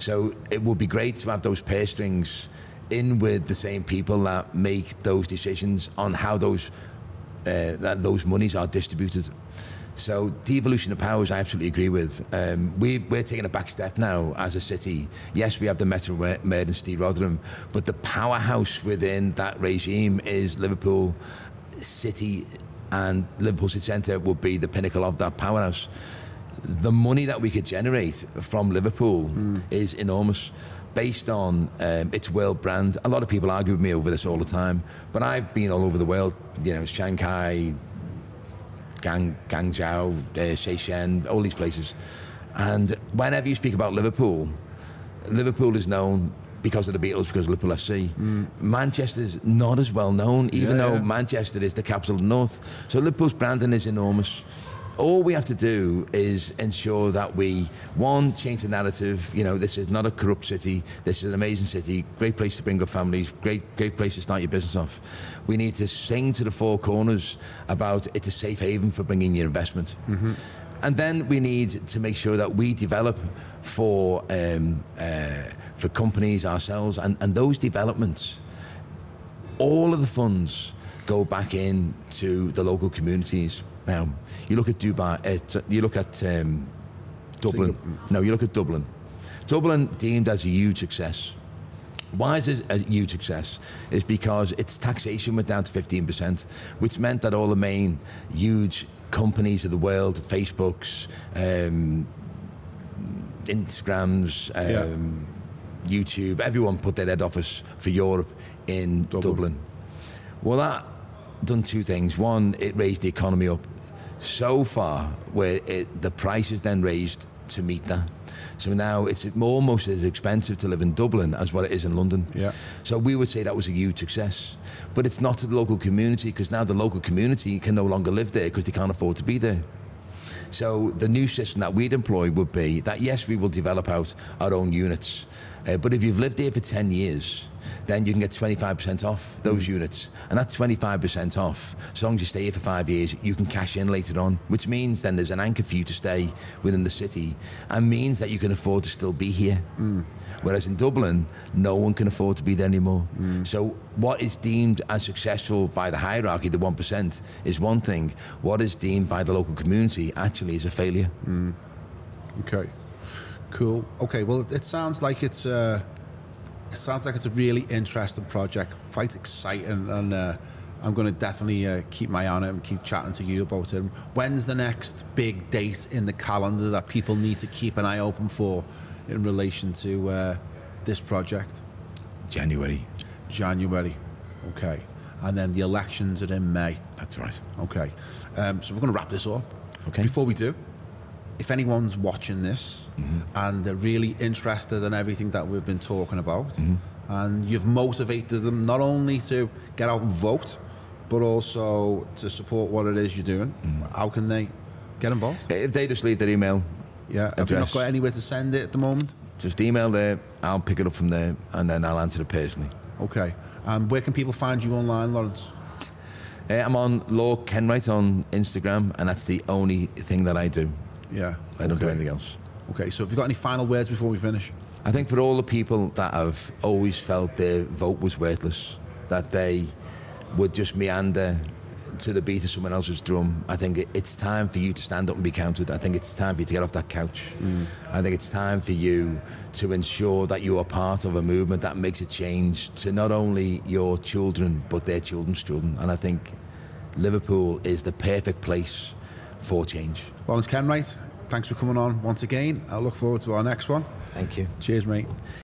So it would be great to have those purse strings in with the same people that make those decisions on how those uh, that those monies are distributed. So devolution of powers, I absolutely agree with. Um, we we're taking a back step now as a city. Yes, we have the Metro Mayor and Steve Rotheram, but the powerhouse within that regime is Liverpool City, and Liverpool City Centre would be the pinnacle of that powerhouse. The money that we could generate from Liverpool is enormous. Based on um, its world brand, a lot of people argue with me over this all the time. But I've been all over the world, you know, Shanghai, Gang, Guangzhou, uh, Shenzhen, all these places. And whenever you speak about Liverpool, Liverpool is known because of the Beatles, because of Liverpool FC. Manchester's not as well known, even Yeah, though yeah. Manchester is the capital of the North. So Liverpool's branding is enormous. All we have to do is ensure that we, one, change the narrative. You know, this is not a corrupt city. This is an amazing city. Great place to bring up families. Great, great place to start your business off. We need to sing to the four corners about it's a safe haven for bringing your investment. And then we need to make sure that we develop for um, uh, for companies ourselves, and, and those developments all of the funds go back in to the local communities. Now, you look at Dubai, uh, you look at um, Dublin. No, you look at Dublin. Dublin deemed as a huge success. Why is it a huge success? Is because its taxation went down to 15%, which meant that all the main huge companies of the world, Facebooks, um, Instagrams, Yeah. um, YouTube, everyone put their head office for Europe in Dublin. Dublin. Well, that done two things. One, it raised the economy up so far where it, the price is then raised to meet that. So now it's almost as expensive to live in Dublin as what it is in London. Yeah. So we would say that was a huge success. But it's not to the local community because now the local community can no longer live there because they can't afford to be there. So the new system that we'd employ would be that yes, we will develop out our own units, uh, but if you've lived here for 10 years, then you can get 25% off those hmm. units. And that 25% off, as long as you stay here for five years, you can cash in later on, which means then there's an anchor for you to stay within the city and means that you can afford to still be here. Hmm. Whereas in Dublin, no one can afford to be there anymore. Hmm. So what is deemed as successful by the hierarchy, the 1%, is one thing. What is deemed by the local community actually is a failure. Okay, cool. Okay, well, it sounds like it's uh, it sounds like it's a really interesting project, quite exciting, and uh, I'm going to definitely uh, keep my eye on it and keep chatting to you about it. When's the next big date in the calendar that people need to keep an eye open for in relation to uh, this project? January. January. Okay. and then the elections are in May. That's right. Okay, um, so we're going to wrap this up. Okay. Before we do, if anyone's watching this Mm-hmm. and they're really interested in everything that we've been talking about, Mm-hmm. and you've motivated them not only to get out and vote, but also to support what it is you're doing, Mm-hmm. how can they get involved? If they just leave their email, Yeah, have you not got anywhere to send it at the moment? just email there. I'll pick it up from there, and then I'll answer it personally. Okay. Um, where can people find you online, Lawrence? Uh, I'm on Law Kenwright on Instagram, and that's the only thing that I do. Yeah. I don't do anything else. Okay, so have you got any final words before we finish? I think for all the people that have always felt their vote was worthless, that they would just meander to the beat of someone else's drum, I think it's time for you to stand up and be counted. I think it's time for you to get off that couch. Mm. I think it's time for you to ensure that you are part of a movement that makes a change to not only your children, but their children's children. And I think Liverpool is the perfect place for change. Lawrence Kenwright, thanks for coming on once again. I look forward to our next one. Thank you. Cheers, mate.